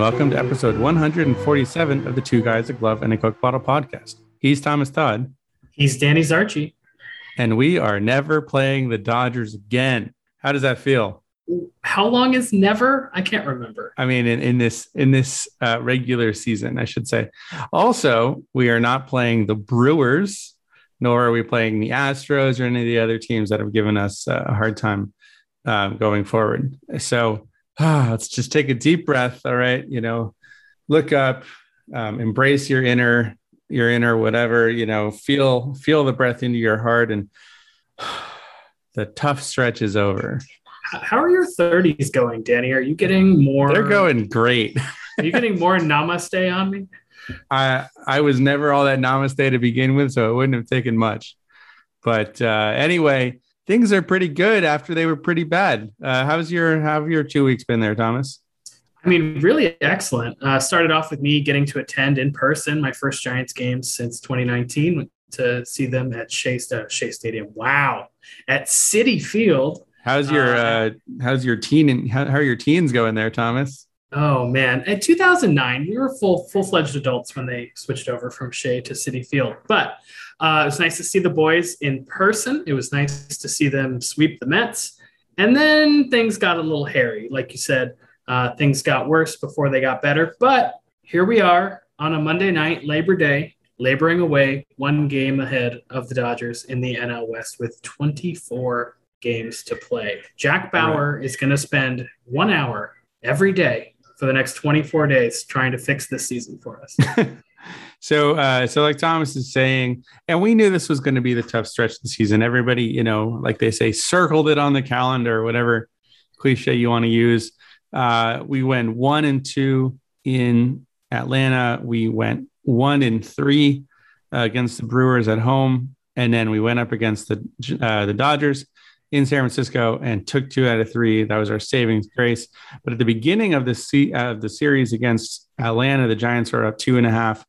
welcome to episode 147 of the Two Guys, a Glove, and a Coke Bottle podcast. He's Thomas Todd, He's Danny Zarchi. and we are never playing the Dodgers again. How does that feel? How long is never? I can't remember. I mean, in, in this in this uh, regular season, I should say. Also, we are not playing the Brewers, nor are we playing the Astros or any of the other teams that have given us uh, a hard time uh, going forward. So ah, let's just take a deep breath. All right, you know, look up, um, embrace your inner your inner whatever. You know, feel feel the breath into your heart, and the tough stretch is over. How are your 30s going, Danny? Are you getting more? They're going great. Are you getting more namaste on me? I I was never all that namaste to begin with, so it wouldn't have taken much. But uh, anyway, things are pretty good after they were pretty bad. Uh, how's your how have your two weeks been there, Thomas? I mean, really excellent. Uh, started off with me getting to attend in person my first Giants game since 2019 went to see them at Shea, Shea Stadium. Wow, at Citi Field. How's your Uh, uh, how's your teen and how, how are your teens going there, Thomas? Oh man, in 2009, we were full full fledged adults when they switched over from Shea to Citi Field. But uh, it was nice to see the boys in person. It was nice to see them sweep the Mets, and then things got a little hairy. Like you said, uh, things got worse before they got better. But here we are on a Monday night, Labor Day, laboring away, one game ahead of the Dodgers in the NL West with 24 games to play. Jack Bauer is going to spend one hour every day for the next 24 days trying to fix this season for us. So uh, so like Thomas is saying, and we knew this was going to be the tough stretch of the season. Everybody, you know, like they say, circled it on the calendar, whatever cliche you want to use. Uh, we went one and two in Atlanta. We went one and three uh, against the Brewers at home, and then we went up against the uh, the Dodgers in San Francisco and took two out of three. That was our savings grace. But at the beginning of the se- uh, of the series against Atlanta, the Giants were up two and a half.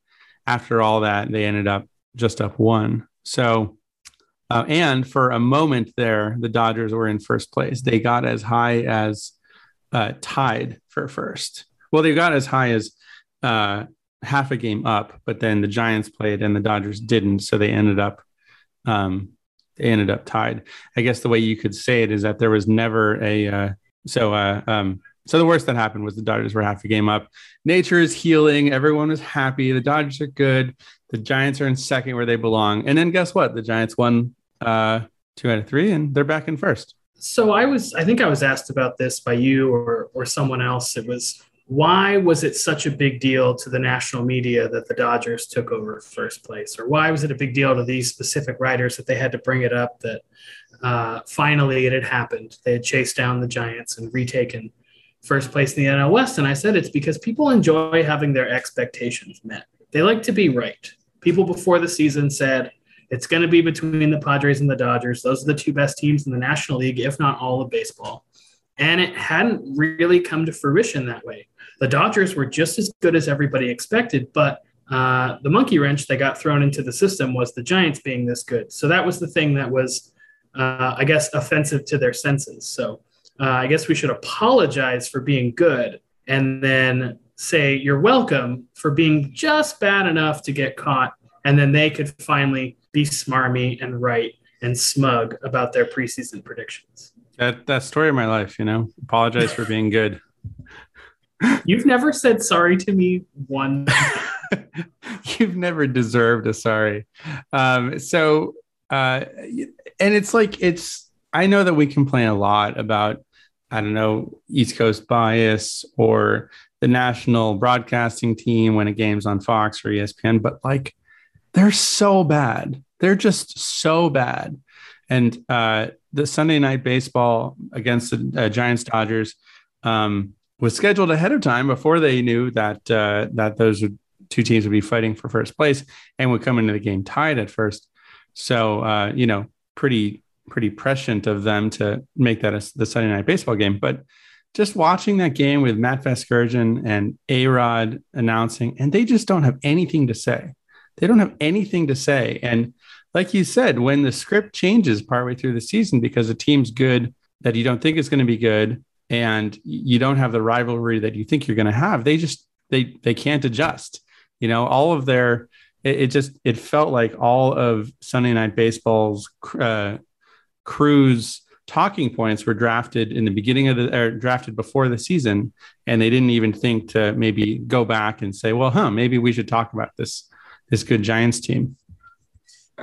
After all that, they ended up just up one. So. Uh, and for a moment there, the Dodgers were in first place. They got as high as uh, tied for first. Well, they got as high as uh, half a game up, but then the Giants played and the Dodgers didn't, so they ended up um, they ended up tied. I guess the way you could say it is that there was never a uh, so uh, um, so the worst that happened was the Dodgers were half a game up. Nature is healing. Everyone was happy. The Dodgers are good. The Giants are in second where they belong. And then guess what? The Giants won uh, two out of three, and they're back in first. So I was, I think I was asked about this by you or, or someone else. It was, why was it such a big deal to the national media that the Dodgers took over first place? Or why was it a big deal to these specific writers that they had to bring it up that uh, finally it had happened? They had chased down the Giants and retaken first place in the NL West. And I said it's because people enjoy having their expectations met. They like to be right. People before the season said it's going to be between the Padres and the Dodgers. Those are the two best teams in the National League, if not all of baseball. And it hadn't really come to fruition that way. The Dodgers were just as good as everybody expected, but uh, the monkey wrench that got thrown into the system was the Giants being this good. So that was the thing that was, uh, I guess, offensive to their senses. So uh, I guess we should apologize for being good and then say you're welcome for being just bad enough to get caught. And then they could finally be smarmy and right and smug about their preseason predictions. That that story of my life, you know. Apologize for being good. You've never said sorry to me one. You've never deserved a sorry. Um, so, uh, and it's like it's. I know that we complain a lot about, I don't know, East Coast bias or the national broadcasting team when a game's on Fox or ESPN, but like, they're so bad. They're just so bad. And uh, the Sunday night baseball against the uh, Giants Dodgers um, was scheduled ahead of time before they knew that uh, that those would, two teams would be fighting for first place and would come into the game tied at first. So uh, you know, pretty pretty prescient of them to make that a, the Sunday night baseball game. But just watching that game with Matt Vasgersian and A Rod announcing, and they just don't have anything to say. They don't have anything to say. And like you said, when the script changes partway through the season because a team's good that you don't think is going to be good, and you don't have the rivalry that you think you're going to have, they just they they can't adjust. You know, all of their it, it just it felt like all of Sunday Night Baseball's uh, crews talking points were drafted in the beginning of the or drafted before the season and they didn't even think to maybe go back and say well huh maybe we should talk about this this good giants team.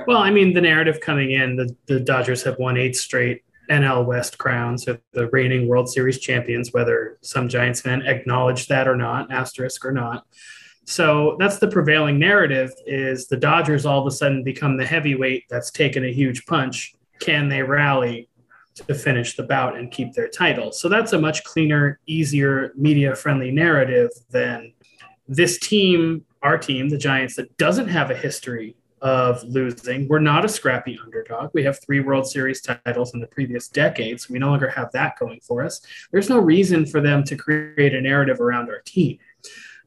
Well i mean the narrative coming in the, the dodgers have won eight straight nl west crowns so the reigning world series champions whether some giants fan acknowledge that or not asterisk or not. So that's the prevailing narrative is the dodgers all of a sudden become the heavyweight that's taken a huge punch can they rally to finish the bout and keep their title. So that's a much cleaner, easier, media friendly narrative than this team, our team, the Giants, that doesn't have a history of losing. We're not a scrappy underdog. We have three World Series titles in the previous decades. We no longer have that going for us. There's no reason for them to create a narrative around our team.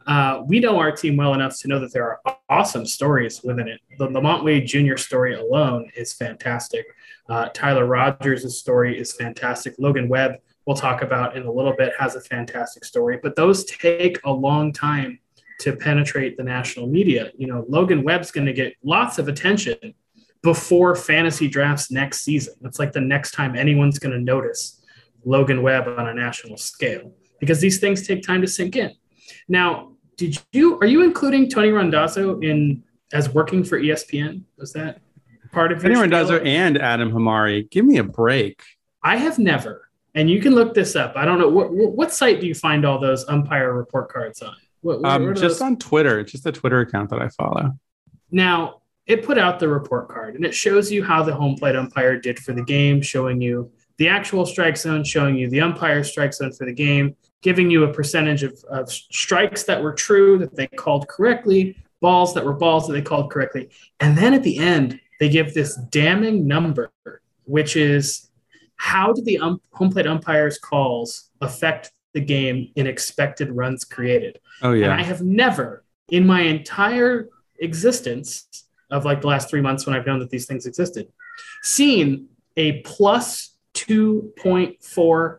Uh, we know our team well enough to know that there are awesome stories within it. The LaMonte Wade Jr. story alone is fantastic. Uh, Tyler Rogers' story is fantastic. Logan Webb, we'll talk about in a little bit, has a fantastic story. But those take a long time to penetrate the national media. You know, Logan Webb's going to get lots of attention before fantasy drafts next season. That's like the next time anyone's going to notice Logan Webb on a national scale because these things take time to sink in. Now, did you are you including Tony Randazzo in as working for ESPN? Was that part of does it and Adam Hamari. Give me a break. I have never, and you can look this up. I don't know what what site do you find all those umpire report cards on? What, um, just those? on Twitter, just the Twitter account that I follow. Now it put out the report card and it shows you how the home plate umpire did for the game, showing you the actual strike zone, showing you the umpire strike zone for the game, giving you a percentage of, of strikes that were true that they called correctly, balls that were balls that they called correctly. And then at the end, they give this damning number, which is how did the um, home plate umpire's calls affect the game in expected runs created? Oh, yeah. And I have never in my entire existence of like the last three months when I've known that these things existed, seen a plus 2.4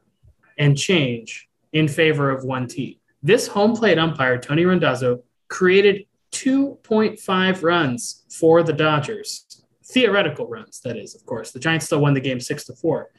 and change in favor of one team. This home plate umpire, Tony Randazzo, created 2.5 runs for the Dodgers theoretical runs, that is, of course. The Giants still won the game six to four.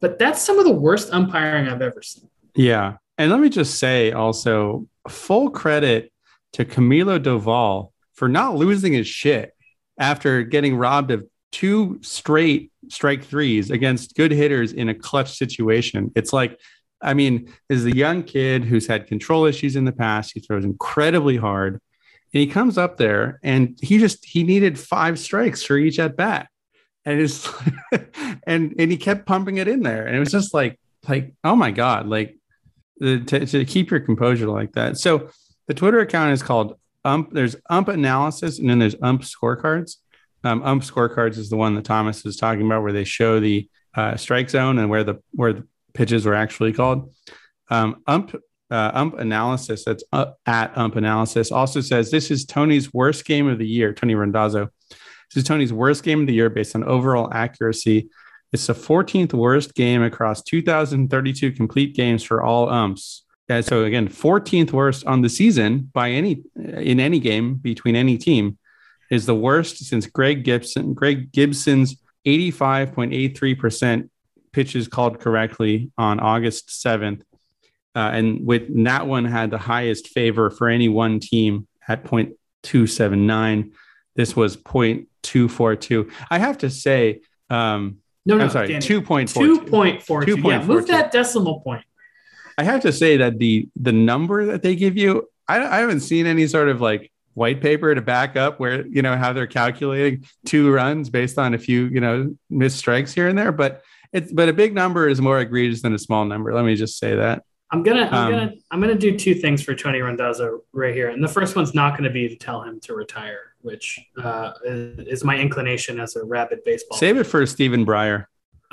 But that's some of the worst umpiring I've ever seen. Yeah. And let me just say also full credit to Camilo Doval for not losing his shit after getting robbed of two straight strike threes against good hitters in a clutch situation. It's like, I mean, is a young kid who's had control issues in the past. He throws incredibly hard. And he comes up there and he just he needed five strikes for each at bat. And it's and and he kept pumping it in there. And it was just like like, oh my God, like to, to keep your composure like that. So the Twitter account is called ump. There's ump analysis and then there's ump scorecards. Um, ump scorecards is the one that Thomas is talking about, where they show the uh, strike zone and where the where the pitches were actually called. Um, ump uh, ump analysis that's at ump analysis also says this is tony's worst game of the year tony randazzo. This is tony's worst game of the year based on overall accuracy. It's the 14th worst game across 2032 complete games for all umps. And so again 14th worst on the season by any in any game between any team is the worst since greg gibson greg gibson's 85.83% pitches called correctly on august 7th uh, and with that one had the highest favor for any one team at 0.279. This was 0.242. I have to say, um, no, no, I'm sorry, 2.42. 2.42. Yeah, move that decimal point. I have to say that the the number that they give you, I, I haven't seen any sort of like white paper to back up where you know how they're calculating two runs based on a few you know missed strikes here and there. But it's but a big number is more egregious than a small number. Let me just say that. I'm gonna I'm um, gonna I'm gonna do two things for Tony Randazzo right here, and the first one's not going to be to tell him to retire, which uh, is my inclination as a rabid baseball. Save it for Stephen Breyer.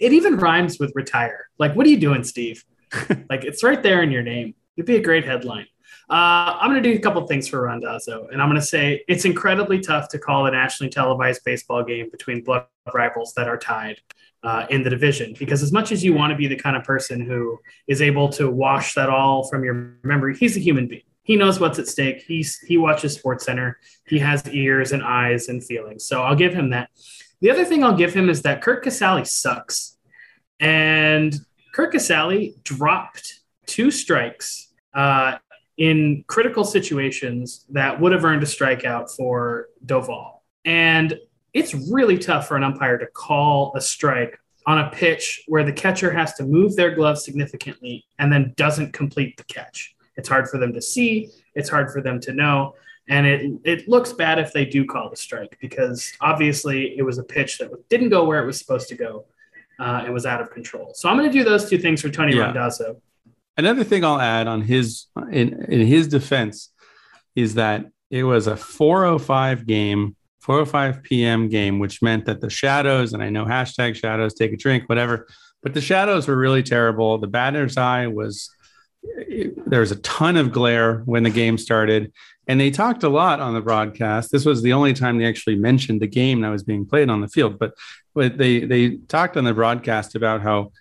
it even rhymes with retire. Like, what are you doing, Steve? like, it's right there in your name. It'd be a great headline. Uh, I'm going to do a couple things for Randazzo, and I'm going to say it's incredibly tough to call a nationally televised baseball game between blood rivals that are tied uh, in the division. Because as much as you want to be the kind of person who is able to wash that all from your memory, he's a human being. He knows what's at stake. He's he watches Sports Center. He has ears and eyes and feelings. So I'll give him that. The other thing I'll give him is that Curt Casali sucks, and Curt Casali dropped two strikes uh, in critical situations that would have earned a strikeout for Doval. And it's really tough for an umpire to call a strike on a pitch where the catcher has to move their glove significantly and then doesn't complete the catch. It's hard for them to see, it's hard for them to know. And it, it looks bad if they do call the strike because obviously it was a pitch that didn't go where it was supposed to go. Uh, it was out of control. So I'm going to do those two things for Tony yeah. Randazzo. Another thing I'll add on his in, in his defense is that it was a 405 game 4:05 p.m. game, which meant that the shadows, and I know hashtag shadows, take a drink, whatever, but the shadows were really terrible. The batter's eye was there was a ton of glare when the game started, and they talked a lot on the broadcast. This was the only time they actually mentioned the game that was being played on the field, but but they they talked on the broadcast about how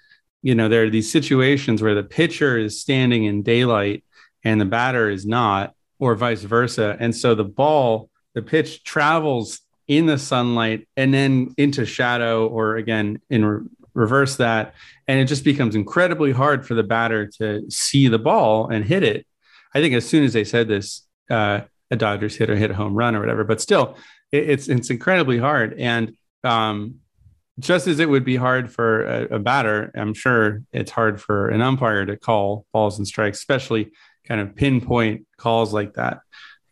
you know there are these situations where the pitcher is standing in daylight and the batter is not, or vice versa, and so the ball the pitch travels in the sunlight and then into shadow, or again, in re- reverse that. And it just becomes incredibly hard for the batter to see the ball and hit it. I think as soon as they said this, uh, a Dodgers hit or hit a home run or whatever, but still, it, it's it's incredibly hard. And um, just as it would be hard for a, a, batter, I'm sure it's hard for an umpire to call balls and strikes, especially kind of pinpoint calls like that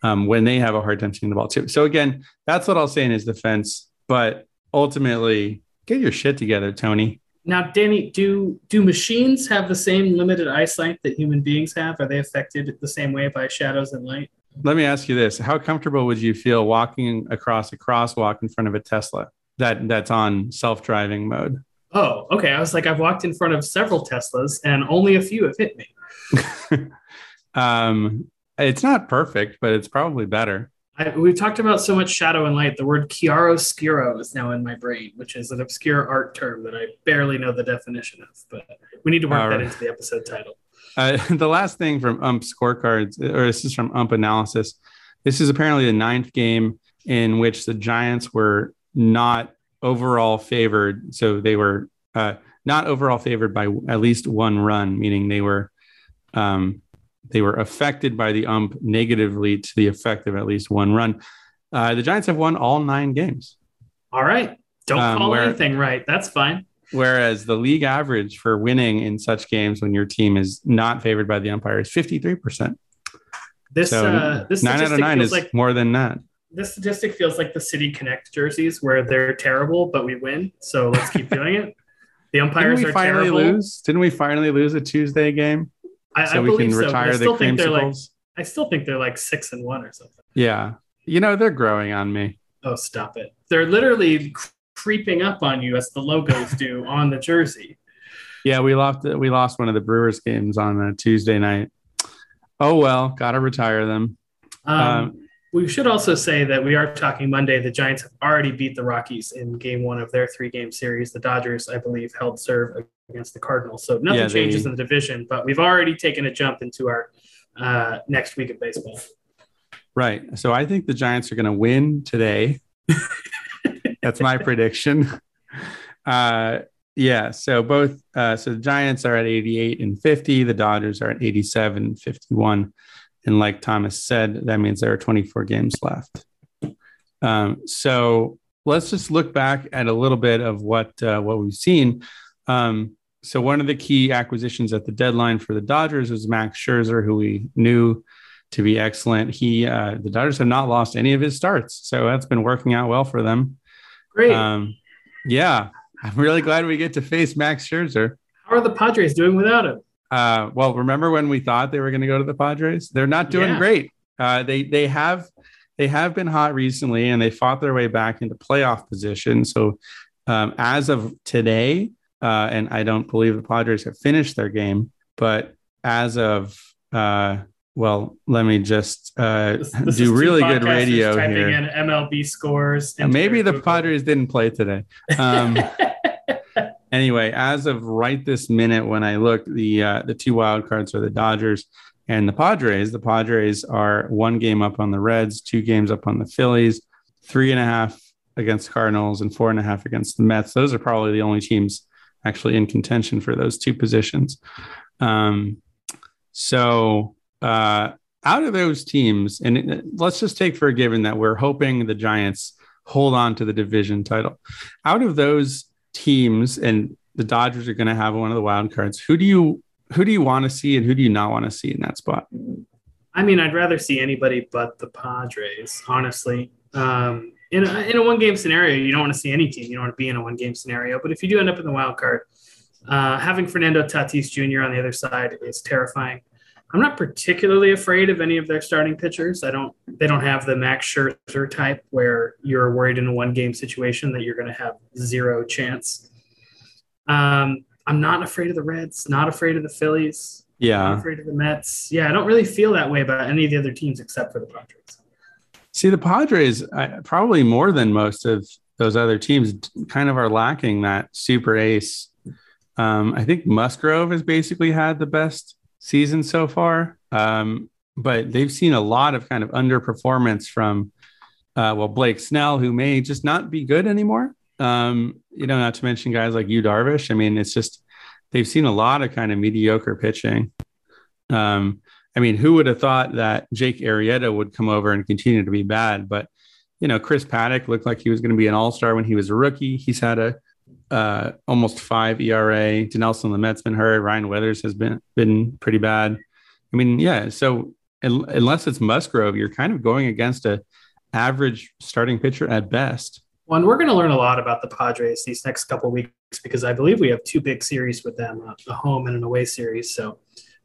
um, when they have a hard time seeing the ball too. So again, that's what I'll say in his defense. But ultimately, get your shit together, Tony. Now, Danny, do do machines have the same limited eyesight that human beings have? Are they affected the same way by shadows and light? Let me ask you this: How comfortable would you feel walking across a crosswalk in front of a Tesla that that's on self-driving mode? Oh, okay. I was like, I've walked in front of several Teslas, and only a few have hit me. um, it's not perfect, but it's probably better. I, we've talked about so much shadow and light. The word chiaroscuro is now in my brain, which is an obscure art term that I barely know the definition of. But we need to work that into the episode title. Uh, the last thing from ump scorecards, or this is from ump analysis. This is apparently the ninth game in which the Giants were not overall favored. So they were uh, not overall favored by at least one run, meaning they were um, they were affected by the ump negatively to the effect of at least one run. Uh, the Giants have won all nine games. All right. Don't um, call where, anything right. That's fine. Whereas the league average for winning in such games when your team is not favored by the umpire is 53%. This, so uh, this nine out of nine is like, more than that. This statistic feels like the City Connect jerseys where they're terrible, but we win. So let's keep doing it. The umpires we finally terrible. lose? Didn't we finally lose a Tuesday game? I, so I we can retire so. the creamsicles. Like, I still think they're like six and one or something. Yeah, you know they're growing on me. Oh, stop it! They're literally creeping up on you as the logos do on the jersey. Yeah, we lost. We lost one of the Brewers games on a Tuesday night. Oh well, gotta retire them. Um, um, we should also say that we are talking Monday. The Giants have already beat the Rockies in game one of their three game series. The Dodgers, I believe, held serve against the Cardinals. So nothing yeah, they, changes in the division, but we've already taken a jump into our uh, next week of baseball. Right. So I think the Giants are going to win today. That's my prediction. Uh, yeah. So both, uh, so the Giants are at 88 and 50. The Dodgers are at 87 and 51. And like Thomas said, that means there are 24 games left. Um, so let's just look back at a little bit of what uh, what we've seen. Um, so one of the key acquisitions at the deadline for the Dodgers was Max Scherzer, who we knew to be excellent. He uh, the Dodgers have not lost any of his starts, so that's been working out well for them. Great. Um, yeah, I'm really glad we get to face Max Scherzer. How are the Padres doing without him? Uh, well, remember when we thought they were going to go to the Padres? They're not doing yeah. great. Uh, they they have they have been hot recently, and they fought their way back into playoff position. So um, as of today, uh, and I don't believe the Padres have finished their game, but as of uh, well, let me just uh, this, this do really good radio typing here. In MLB scores. maybe the Padres didn't play today. Um, Anyway, as of right this minute, when I look, the uh, the two wild cards are the Dodgers and the Padres. The Padres are one game up on the Reds, two games up on the Phillies, three and a half against Cardinals, and four and a half against the Mets. Those are probably the only teams actually in contention for those two positions. Um, so uh, out of those teams, and let's just take for a given that we're hoping the Giants hold on to the division title. Out of those teams, and the Dodgers are going to have one of the wild cards. Who do you who do you want to see, and who do you not want to see in that spot? I mean, I'd rather see anybody but the Padres, honestly. Um, in a, in a one game scenario, you don't want to see any team. You don't want to be in a one game scenario. But if you do end up in the wild card, uh, having Fernando Tatis Jr. on the other side is terrifying. I'm not particularly afraid of any of their starting pitchers. I don't. They don't have the Max Scherzer type where you're worried in a one game situation that you're going to have zero chance. Um, I'm not afraid of the Reds. Not afraid of the Phillies. Yeah. Not afraid of the Mets. Yeah, I don't really feel that way about any of the other teams except for the Padres. See, the Padres I, probably more than most of those other teams kind of are lacking that super ace. Um, I think Musgrove has basically had the best season so far. Um, but they've seen a lot of kind of underperformance from, uh, well, Blake Snell, who may just not be good anymore. Um, you know, not to mention guys like Yu Darvish. I mean, it's just they've seen a lot of kind of mediocre pitching. Um, I mean, who would have thought that Jake Arrieta would come over and continue to be bad? But you know, Chris Paddack looked like he was going to be an all star when he was a rookie. He's had a uh, almost five ERA. Dinelson Lamet's been hurt. Ryan Weathers has been been pretty bad. I mean, yeah. So unless it's Musgrove, you're kind of going against a average starting pitcher at best. Well, we're going to learn a lot about the Padres these next couple weeks because I believe we have two big series with them, a home and an away series. So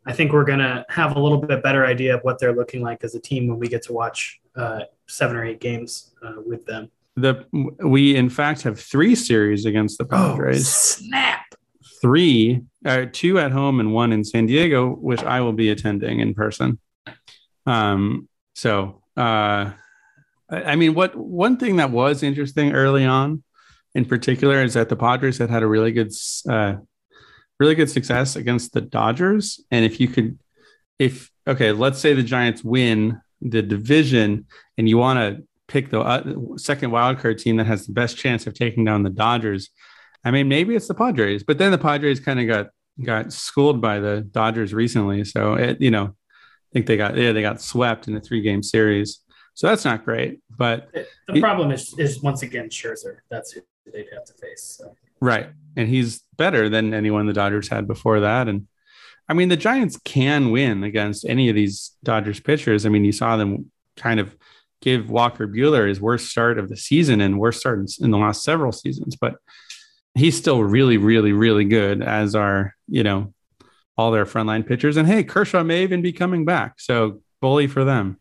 I think we're going to have a little bit better idea of what they're looking like as a team when we get to watch uh, seven or eight games uh, with them. The we in fact have three series against the oh, Padres. Oh, snap! Three, uh, two at home and one in San Diego, which I will be attending in person. Um, so uh, I mean, what one thing that was interesting early on, in particular, is that the Padres had had a really good, uh, really good success against the Dodgers. And if you could, if okay, let's say the Giants win the division, and you want to pick the uh, second wildcard team that has the best chance of taking down the Dodgers. I mean, maybe it's the Padres, but then the Padres kind of got got schooled by the Dodgers recently. So it, you know, I think they got yeah they got swept in a three game series. So that's not great. But the problem is is once again Scherzer. That's who they'd have to face. So. Right, and he's better than anyone the Dodgers had before that. And I mean, the Giants can win against any of these Dodgers pitchers. I mean, you saw them kind of give Walker Buehler his worst start of the season and worst start in, the last several seasons, but he's still really, really, really good. As are you know all their frontline pitchers. And hey, Kershaw may even be coming back, so bully for them.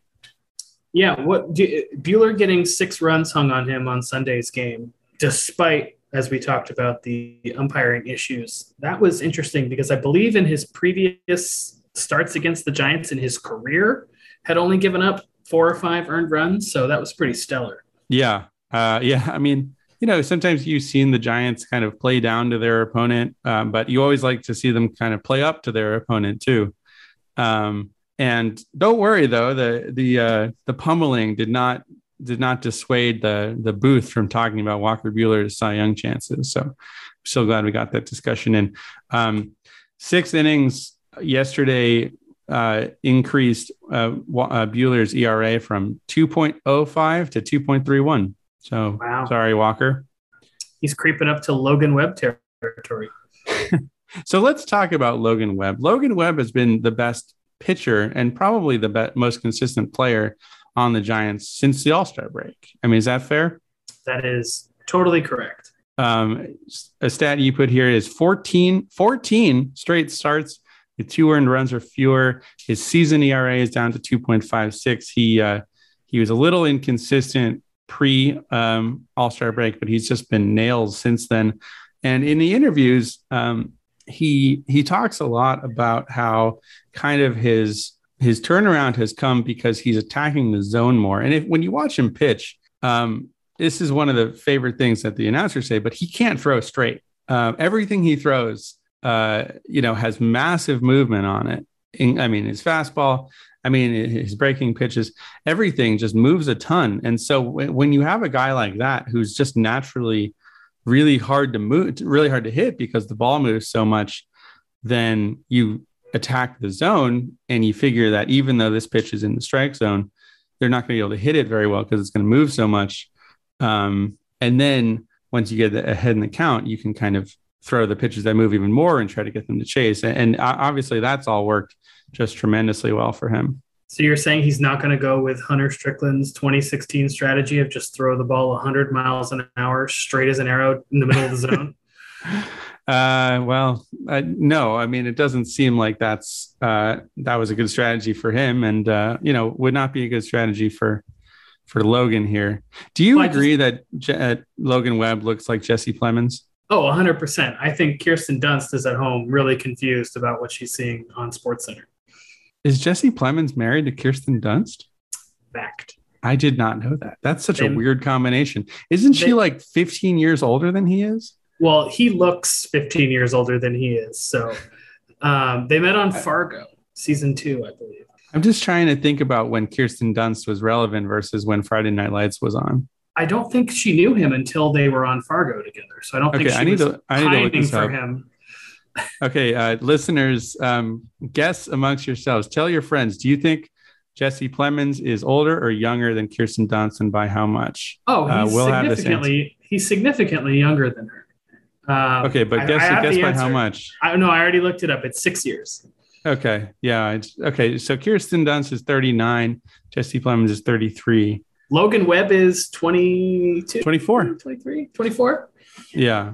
Yeah, what Buehler getting six runs hung on him on Sunday's game, despite as we talked about the umpiring issues. That was interesting because I believe in his previous starts against the Giants in his career had only given up four or five earned runs, so that was pretty stellar. Yeah, uh, yeah. I mean, you know, sometimes you've seen the Giants kind of play down to their opponent, um, but you always like to see them kind of play up to their opponent too. Um, and don't worry though, the the uh, the pummeling did not did not dissuade the the booth from talking about Walker Buehler's Cy Young chances. So I'm so glad we got that discussion in. Um, six innings yesterday uh, increased uh, uh, Buehler's ERA from 2.05 to 2.31. So wow. sorry, Walker. He's creeping up to Logan Webb territory. so let's talk about Logan Webb. Logan Webb has been the best pitcher and probably the be- most consistent player on the Giants since the All Star break. I mean, is that fair? That is totally correct. Um, a stat you put here is 14, 14 straight starts with two earned runs are fewer. His season ERA is down to 2.56. He uh, he was a little inconsistent pre um, All Star break, but he's just been nailed since then. And in the interviews, um, he he talks a lot about how kind of his his turnaround has come because he's attacking the zone more. And if when you watch him pitch, um, this is one of the favorite things that the announcers say, but he can't throw straight. uh, everything he throws, uh, you know, has massive movement on it. I mean, his fastball, I mean, his breaking pitches, everything just moves a ton. And so when you have a guy like that who's just naturally really hard to move, really hard to hit because the ball moves so much, then you attack the zone and you figure that even though this pitch is in the strike zone, they're not going to be able to hit it very well because it's going to move so much. Um, and then once you get ahead in the count, you can kind of throw the pitches that move even more and try to get them to chase. And obviously, that's all worked just tremendously well for him. So you're saying he's not going to go with Hunter Strickland's 2016 strategy of just throw the ball 100 miles an hour straight as an arrow in the middle of the zone? Uh, well, uh, no, I mean, it doesn't seem like that's uh, that was a good strategy for him, and uh, you know, would not be a good strategy for for Logan here. Do you well, agree just, that Je- uh, Logan Webb looks like Jesse Plemons? Oh, 100%. I think Kirsten Dunst is at home really confused about what she's seeing on SportsCenter. Is Jesse Plemons married to Kirsten Dunst? Fact. I did not know that. That's such they, a weird combination. Isn't she they, like 15 years older than he is? Well, he looks 15 years older than he is. So um, they met on Fargo season two, I believe. I'm just trying to think about when Kirsten Dunst was relevant versus when Friday Night Lights was on. I don't think she knew him until they were on Fargo together. So I don't think she I need was to, I need to look for up. him. okay, uh, listeners, um, guess amongst yourselves. Tell your friends. Do you think Jesse Plemons is older or younger than Kirsten Dunst, and by how much? Oh, uh, he's uh, we'll significantly he's significantly younger than her. Um, okay, but guess I, I guess by answer. how much? I don't know. I already looked it up. It's six years. Okay, yeah. okay, so Kirsten Dunst is 39. Jesse Plemons is 33. Logan Webb is 22, 24, 23, 24. Yeah.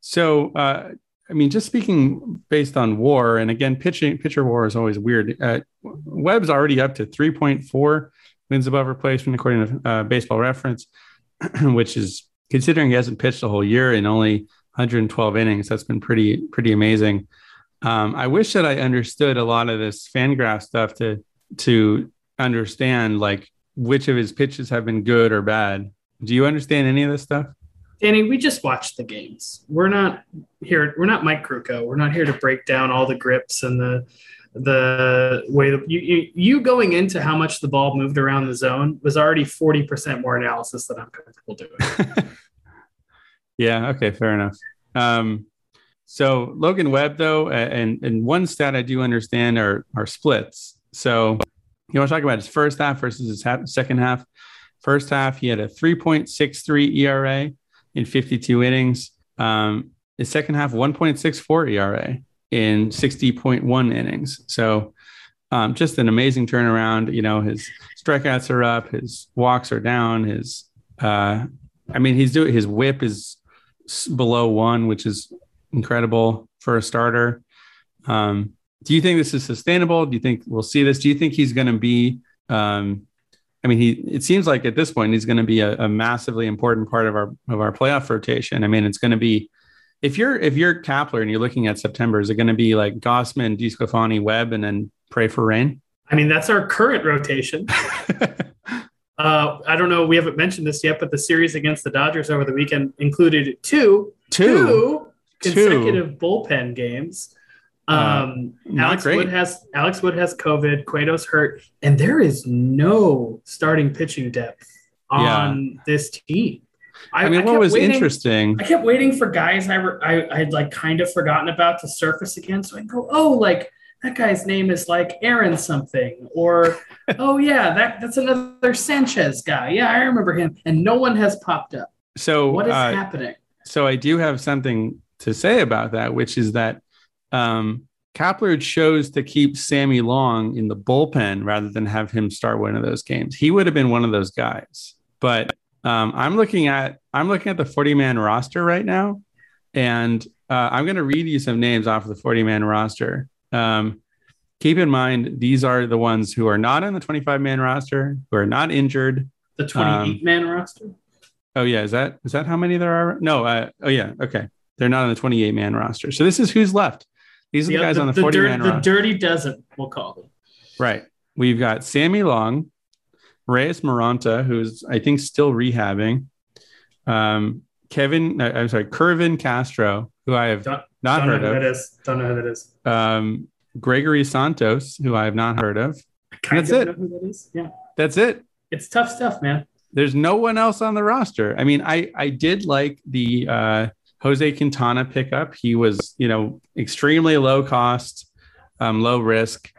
So, uh, I mean, just speaking based on WAR, and again, pitching pitcher WAR is always weird. Uh, Webb's already up to 3.4 wins above replacement according to uh, Baseball Reference, which is considering he hasn't pitched a whole year in only 112 innings. That's been pretty pretty amazing. Um, I wish that I understood a lot of this Fangraph stuff to to understand like which of his pitches have been good or bad. Do you understand any of this stuff? Danny, we just watch the games. We're not here. We're not Mike Krukow. We're not here to break down all the grips and the the way that you, you, you going into how much the ball moved around the zone was already 40% more analysis than I'm comfortable doing. yeah. Okay. Fair enough. Um, so Logan Webb though, and, and one stat I do understand are, are splits. So you want to talk about his first half versus his half, second half. First half, he had a 3.63 ERA in 52 innings. Um, his second half, 1.64 ERA in 60.1 innings. So um, just an amazing turnaround. You know, his strikeouts are up, his walks are down. His, uh, I mean, he's doing his WHIP is below one, which is incredible for a starter. Um, do you think this is sustainable? Do you think we'll see this? Do you think he's going to be? Um, I mean, he. It seems like at this point he's going to be a, a, massively important part of our of our playoff rotation. I mean, it's going to be if you're if you're Kapler and you're looking at September, is it going to be like Gausman, DeSclafani, Webb, and then pray for rain? I mean, that's our current rotation. uh, I don't know. We haven't mentioned this yet, but the series against the Dodgers over the weekend included two, two, two consecutive two. bullpen games. Uh, um, uh, Alex great. Wood has Alex Wood has COVID. Cueto's hurt, and there is no starting pitching depth on yeah. this team. I, I mean, I what was waiting, interesting? I kept waiting for guys I, were, I I'd like kind of forgotten about to surface again, so I go, oh, like that guy's name is like Aaron something, or oh yeah, that that's another Sanchez guy. Yeah, I remember him, and no one has popped up. So what is uh, happening? So I do have something to say about that, which is that um, Kapler chose to keep Sammy Long in the bullpen rather than have him start one of those games. He would have been one of those guys. But um, I'm looking at I'm looking at the 40 man roster right now, and uh, I'm going to read you some names off of the 40 man roster. Um, keep in mind these are the ones who are not on the 25 man roster, who are not injured. The 28 man um, roster. Oh yeah, is that is that how many there are? No. Uh, oh yeah. Okay, they're not on the 28 man roster. So this is who's left. These are the, the guys the, on the, the 40 man The dirty dozen, we'll call them. Right. We've got Sammy Long, Reyes Moronta, who's I think still rehabbing, um, Kevin, I'm sorry, Kervin Castro, who I have Don't, not don't heard know who of. that is. Don't know who that is. Um, Gregory Santos, who I have not heard of. That's it. know who that is. Yeah, That's it. it's tough stuff, man. There's no one else on the roster. I mean, I I did like the uh, Jose Quintana pickup. He was, you know, extremely low cost, um, low risk.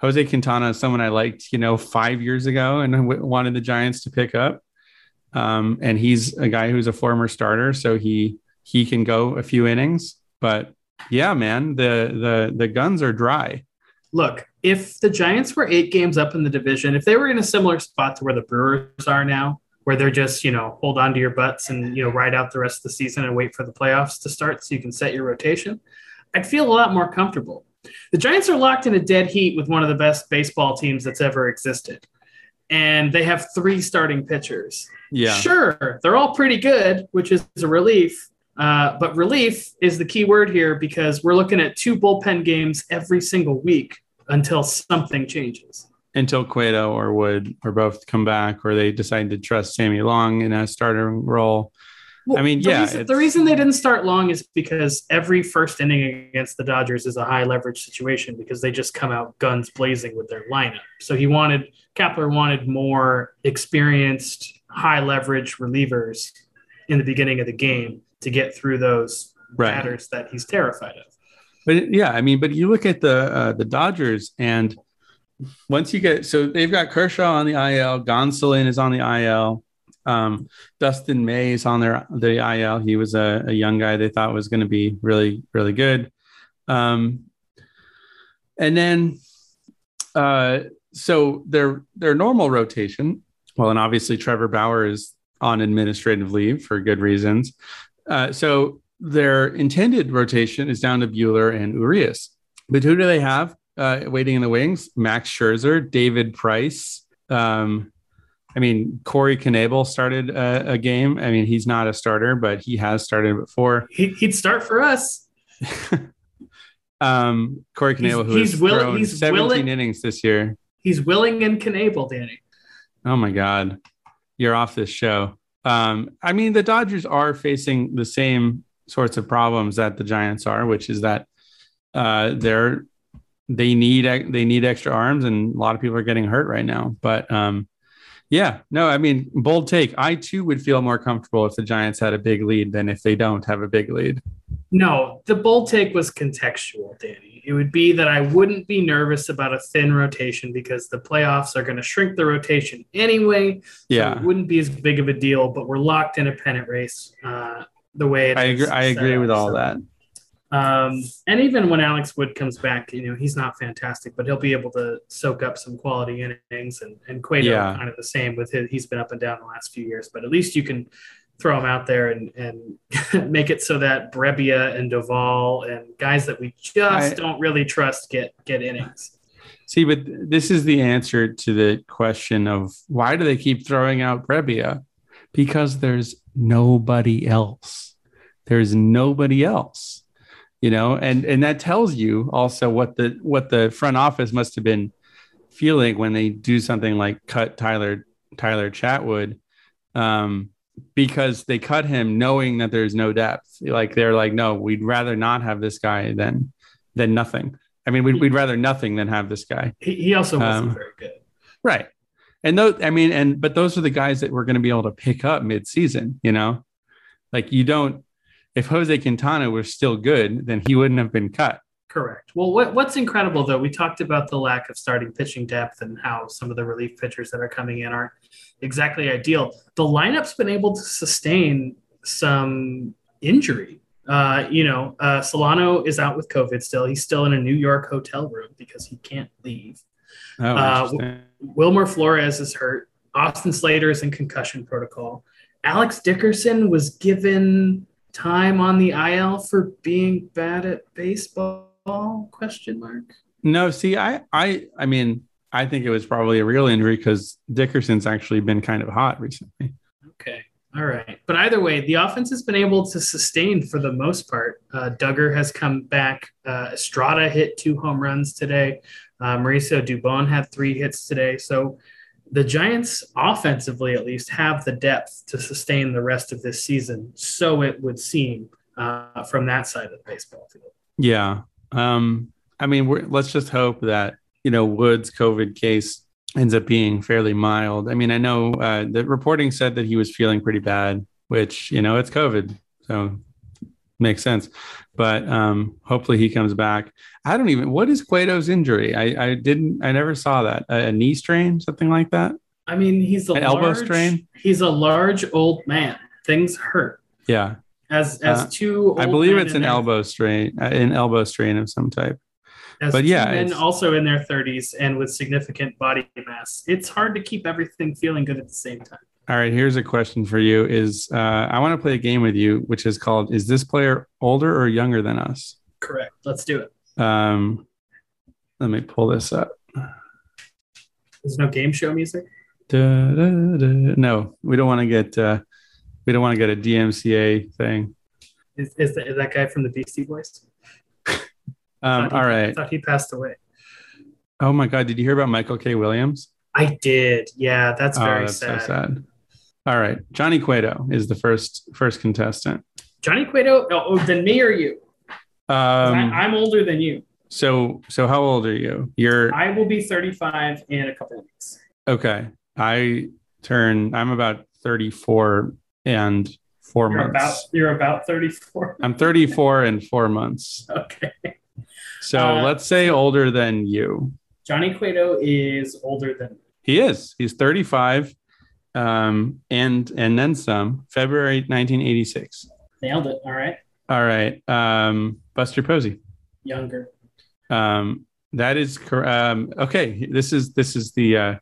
Jose Quintana is someone I liked, you know, five years ago and w- wanted the Giants to pick up. Um, and he's a guy who's a former starter, so he he can go a few innings. But yeah, man, the the the guns are dry. Look, if the Giants were eight games up in the division, if they were in a similar spot to where the Brewers are now, where they're just, you know, hold on to your butts and, you know, ride out the rest of the season and wait for the playoffs to start so you can set your rotation, I'd feel a lot more comfortable. The Giants are locked in a dead heat with one of the best baseball teams that's ever existed. And they have three starting pitchers. Yeah, Sure, they're all pretty good, which is a relief. Uh, but relief is the key word here because we're looking at two bullpen games every single week until something changes. Until Cueto or Wood or both come back, or they decide to trust Sammy Long in a starter role. I mean, the yeah, reason, the reason they didn't start long is because every first inning against the Dodgers is a high leverage situation because they just come out guns blazing with their lineup. So he wanted Kapler wanted more experienced, high leverage relievers in the beginning of the game to get through those Right. batters that he's terrified of. But yeah, I mean, but you look at the uh, the Dodgers, and once you get so they've got Kershaw on the IL, Gonsolin is on the IL, um, Dustin May is on their the IL. He was a, a young guy they thought was going to be really really good, um, and then uh, so their their normal rotation. Well, and obviously Trevor Bauer is on administrative leave for good reasons. Uh, so their intended rotation is down to Buehler and Urias. But who do they have uh, waiting in the wings? Max Scherzer, David Price. Um, I mean, Corey Knebel started a, a game. I mean, he's not a starter, but he has started before. He, he'd start for us. Um, Corey He's- Knebel, who he's has willing- thrown he's 17 willing- innings this year. He's willing and canable, Danny. Oh my God, you're off this show. Um, I mean, the Dodgers are facing the same sorts of problems that the Giants are, which is that uh, they're they need they need extra arms, and a lot of people are getting hurt right now. But um, yeah, no, I mean, bold take. I too would feel more comfortable if the Giants had a big lead than if they don't have a big lead. No, the bold take was contextual, Danny. It would be that I wouldn't be nervous about a thin rotation because the playoffs are going to shrink the rotation anyway. so Yeah, it wouldn't be as big of a deal, but we're locked in a pennant race uh, the way I agree. I agree with all so. that. Um, and even when Alex Wood comes back, you know, he's not fantastic, but he'll be able to soak up some quality innings and, and Cueto Yeah. kind of the same with his, he's been up and down the last few years, but at least you can throw him out there and, and make it so that Brebbia and Doval and guys that we just I- don't really trust get, get innings. See, but this is the answer to the question of why do they keep throwing out Brebbia? Because there's nobody else. There's nobody else, you know, and and that tells you also what the what the front office must have been feeling when they do something like cut Tyler Tyler Chatwood, um, because they cut him knowing that there's no depth. Like they're like, no, we'd rather not have this guy than than nothing. I mean, we'd, we'd rather nothing than have this guy. He, he also wasn't Um, very good. Right. And those, I mean, and but those are the guys that we're going to be able to pick up mid-season. You know, like you don't. If Jose Quintana was still good, then he wouldn't have been cut. Correct. Well, what, what's incredible though, we talked about the lack of starting pitching depth and how some of the relief pitchers that are coming in aren't exactly ideal. The lineup's been able to sustain some injury. Uh, you know, uh, Solano is out with COVID still. He's still in a New York hotel room because he can't leave. Oh, Uh. Wilmer Flores is hurt. Austin Slater is in concussion protocol. Alex Dickerson was given time on the IL for being bad at baseball? Question mark. no, see, I, I, I mean, I think it was probably a real injury because Dickerson's actually been kind of hot recently. Okay. All right. But either way, the offense has been able to sustain for the most part. Uh, Duggar has come back. Uh, Estrada hit two home runs today. Uh, Mauricio Dubon had three hits today. So the Giants, offensively at least, have the depth to sustain the rest of this season. So it would seem uh, from that side of the baseball field. Yeah. Um, I mean, let's just hope that you know Woods' COVID case ends up being fairly mild. I mean, I know uh, the reporting said that he was feeling pretty bad, which you know it's COVID, so makes sense. But um, hopefully he comes back. I don't even. What is Cueto's injury? I, I didn't. I never saw that. A, a knee strain, something like that. I mean, he's a An large, elbow strain? He's a large old man. Things hurt. Yeah, As as Uh, two, I believe it's an elbow strain, uh, an elbow strain of some type. as but yeah, it's- also in their thirties and with significant body mass. It's hard to keep everything feeling good at the same time. All right, here's a question for you: Is uh, I want to play a game with you, which is called "Is this player older or younger than us?" Correct. Let's do it. Um, let me pull this up. There's no game show music. Da, da, da. No, we don't want to get uh, we don't want to get a DMCA thing. Is, is, that, is that guy from the Beastie Boys? Um, Thought he- all I thought he passed away. Oh my God, did you hear about Michael K. Williams? I did. Yeah, that's oh, very that's sad. so sad. All right, Johnny Cueto is the first first contestant. Johnny Cueto. Oh, oh, then me or you? Um, I, I'm older than you. so so how old are you? You're I will be 35 in a couple of weeks. okay. I turn. I'm about 34 and 4 You're months. about you're about 34. I'm 34 and four months. Okay. So Uh, let's say older than you. Johnny Cueto is older than He is. He's 35, um, and and then some. February 1986. nailed it. All right. All right, um, Buster Posey. Younger. Um, that is um, okay. This is this is the uh,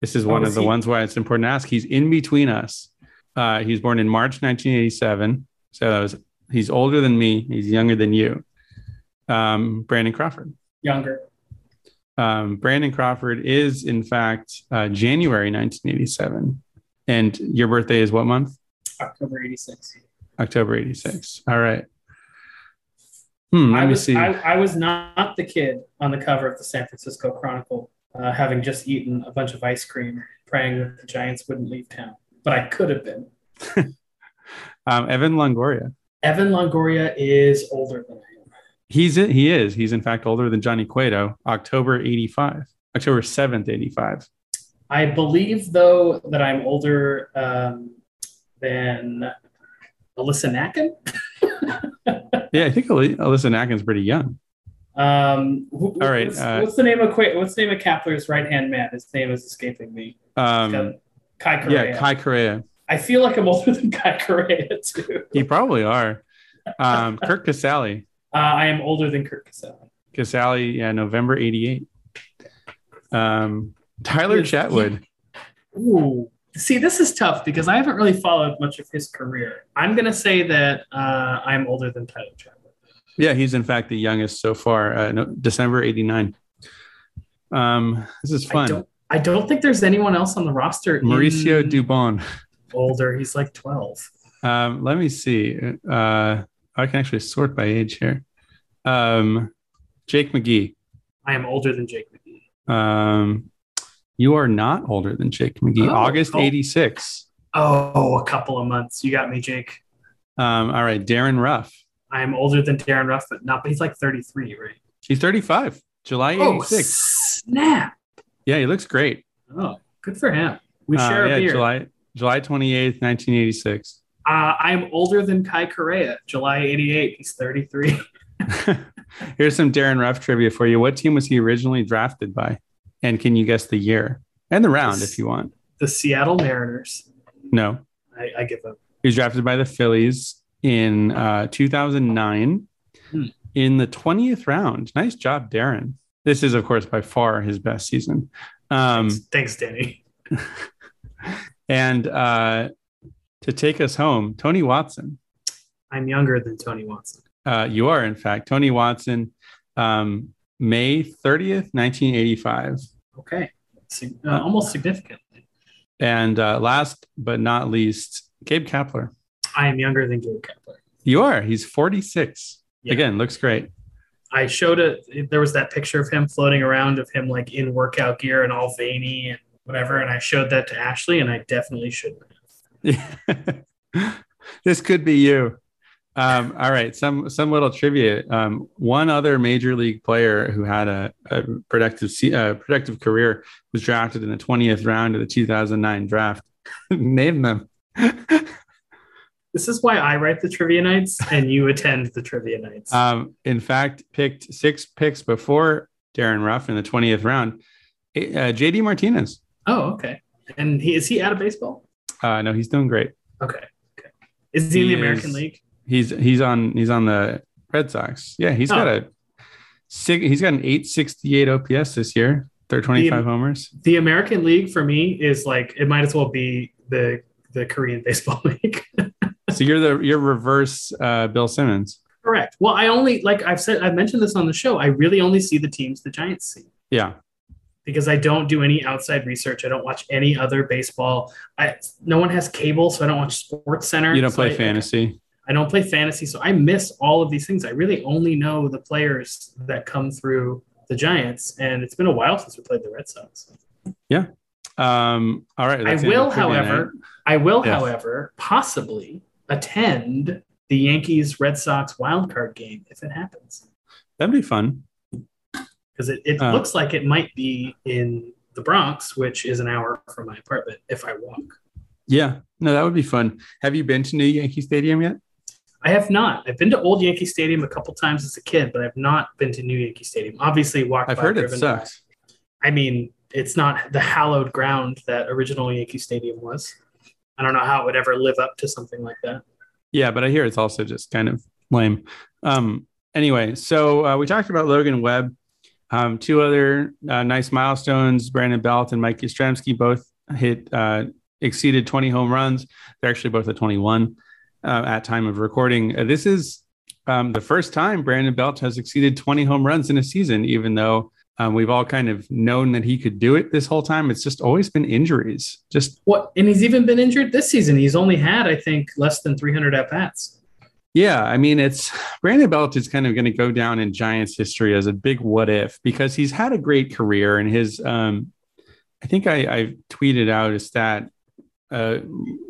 this is Oh, one is of the he- ones why it's important to ask. He's in between us. Uh, he was born in March 1987, so that was he's older than me. He's younger than you. Um, Brandon Crawford. Younger. Um, Brandon Crawford is, in fact, uh, January 1987. And your birthday is what month? October 86. October 86. All right. Hmm, let I me was see. I, I was not the kid on the cover of the San Francisco Chronicle, uh, having just eaten a bunch of ice cream, praying that the Giants wouldn't leave town. But I could have been. um, Evan Longoria. Evan Longoria is older than I am. He's he is. He's in fact older than Johnny Cueto. October 85. October 7th, 85. I believe, though, that I'm older um, than Alyssa Nakken. Yeah, I think Alyssa Nakken's pretty young. Um, who- All right, What's, uh, what's the name of What's the name of Kapler's right hand man? His name is escaping me. Um, Kai Correa. yeah, Kai Correa. I feel like I'm older than Kai Correa too. You probably are. Um, Curt Casali. Uh, I am older than Curt Casali. Casali, yeah, November 88. Um, Tyler. Chatwood. Ooh. See, this is tough because I haven't really followed much of his career. I'm gonna say that uh, I'm older than Tyler Chatwood. Yeah, he's in fact the youngest so far. Uh, no, December 89. Um, this is I fun. don't. I don't think there's anyone else on the roster. Mauricio Dubon. older. He's like 12. Um, let me see. Uh, I can actually sort by age here. Um, Jake McGee. I am older than Jake McGee. Um, you are not older than Jake McGee. Oh, August oh. 86. Oh, a couple of months. You got me, Jake. Um, all right, Darin Ruf. I am older than Darin Ruf, but not. But he's like 33, right? He's 35. July Oh, 86. snap! Yeah, he looks great. Oh, good for him. We Uh, share yeah, a beer. July July 28th, 1986. Uh, I am older than Kai Correa. July 88. He's 33. Here's some Darin Ruf trivia for you. What team was he originally drafted by? And can you guess the year and the round if you want? the Seattle Mariners. No. I, I give up. He was drafted by the Phillies in uh, 2009 Hmm. in the 20th round. Nice job, Darin. This is, of course, by far his best season. Um, Thanks, Thanks, Danny. and uh, to take us home, Tony Watson. I'm younger than Tony Watson. Uh, you are, in fact, Tony Watson, um, May 30th, 1985. Okay. Sig- uh, almost significantly. And uh, last but not least, Gabe Kapler. I am younger than Gabe Kapler. You are. He's 46. Yeah. Again, looks great. I showed it. There was that picture of him floating around of him like in workout gear and all veiny and whatever. And I showed that to Ashley, and I definitely shouldn't have. this could be you. Um, all right, some some little trivia. Um, one other major league player who had a, a productive uh, productive career was drafted in the twentieth round of the two thousand nine draft. Name them. this is why I write the trivia nights and you attend the trivia nights. Um, in fact, picked six picks before Darin Ruf in the twentieth round. Uh, JD Martinez. Oh, okay. And he is he out of baseball? Uh, no, he's doing great. Okay. Okay. Is he, he in the American is, League? He's he's on he's on the Red Sox. Yeah, he's oh. got a he's got an 868 OPS this year. They're 25 the, homers. The American League for me is like it might as well be the the Korean baseball league. so you're the you're reverse uh, Bill Simmons. Correct. Well, I only like I've said I've mentioned this on the show. I really only see the teams the Giants see. Yeah. Because I don't do any outside research. I don't watch any other baseball. I no one has cable, so I don't watch Sports Center. You don't so play I, fantasy. I don't play fantasy, so I miss all of these things. I really only know the players that come through the Giants, and it's been a while since we played the Red Sox. Yeah. Um, all right. I will, however, night. I will, yes. however, possibly attend the Yankees Red Sox wild card game if it happens. That'd be fun. Because it, it uh, looks like it might be in the Bronx, which is an hour from my apartment if I walk. Yeah, no, that would be fun. Have you been to New Yankee Stadium yet? I have not. I've been to Old Yankee Stadium a couple times as a kid, but I've not been to New Yankee Stadium. Obviously, walked. I've heard it sucks. By. I mean, it's not the hallowed ground that original Yankee Stadium was. I don't know how it would ever live up to something like that. Yeah, but I hear it's also just kind of lame. Um, anyway, so uh, we talked about Logan Webb. Um, two other uh, nice milestones: Brandon Belt and Mike Yastrzemski both hit uh, exceeded 20 home runs. They're actually both at 21 uh, at time of recording. Uh, this is um, the first time Brandon Belt has exceeded 20 home runs in a season, even though um, we've all kind of known that he could do it this whole time. It's just always been injuries. Just what, and he's even been injured this season. He's only had, I think, less than 300 at bats. Yeah, I mean, it's Brandon Belt is kind of going to go down in Giants history as a big what if because he's had a great career and his. Um, I think I, I tweeted out a stat a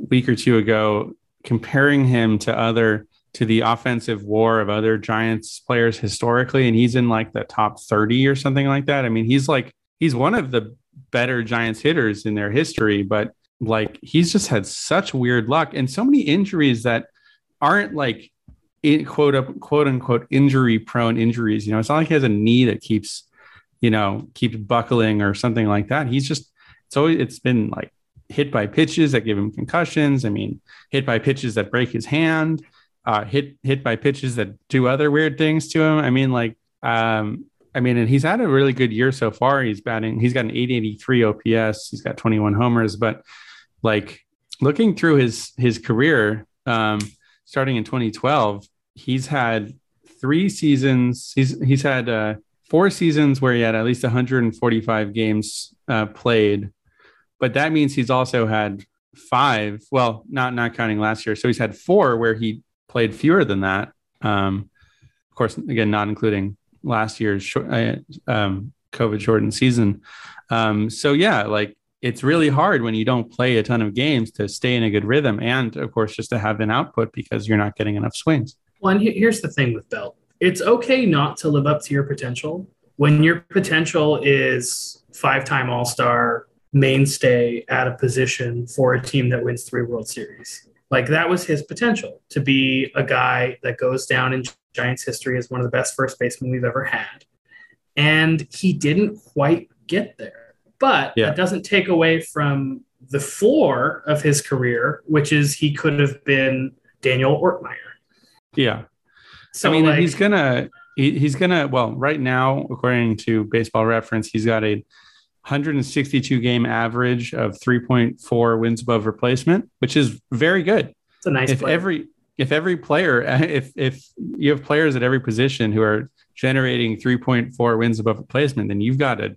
week or two ago comparing him to other to the offensive war of other Giants players historically, and he's in like the top 30 or something like that. I mean, he's like he's one of the better Giants hitters in their history, but like he's just had such weird luck and so many injuries that aren't like in quote up quote unquote injury prone injuries. You know, it's not like he has a knee that keeps, you know, keeps buckling or something like that. He's just it's always it's been like hit by pitches that give him concussions. I mean, hit by pitches that break his hand, uh, hit hit by pitches that do other weird things to him. I mean, like, um, I mean, and he's had a really good year so far. He's batting, he's got an 883 OPS, he's got 21 homers, but like looking through his his career, um, starting in 2012, he's had three seasons. He's he's had uh, four seasons where he had at least 145 games uh, played but that means he's also had five. Well, not not counting last year, so he's had four where he played fewer than that. Um, of course, again, not including last year's short, uh, um, COVID shortened season. Um, so yeah, like it's really hard when you don't play a ton of games to stay in a good rhythm, and of course, just to have an output because you're not getting enough swings. Well, and here's the thing with Belt: it's okay not to live up to your potential when your potential is five-time All Star, mainstay at a position for a team that wins three World Series. Like that was his potential to be a guy that goes down in Giants history as one of the best first basemen we've ever had. And he didn't quite get there. But yeah. that doesn't take away from the floor of his career, which is he could have been Daniel Ortmeier. Yeah. So I mean, like, he's gonna he, he's gonna well, right now, according to Baseball Reference, he's got a 162 game average of 3.4 wins above replacement, which is very good. It's a nice. If player. every if every player if if you have players at every position who are generating 3.4 wins above replacement, then you've got a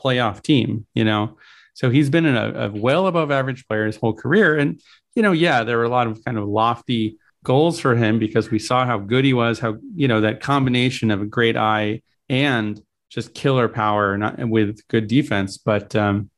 playoff team. You know, so he's been a, a well above average player his whole career, and you know, yeah, there were a lot of kind of lofty goals for him because we saw how good he was, how you know that combination of a great eye and just killer power, not with good defense. But um,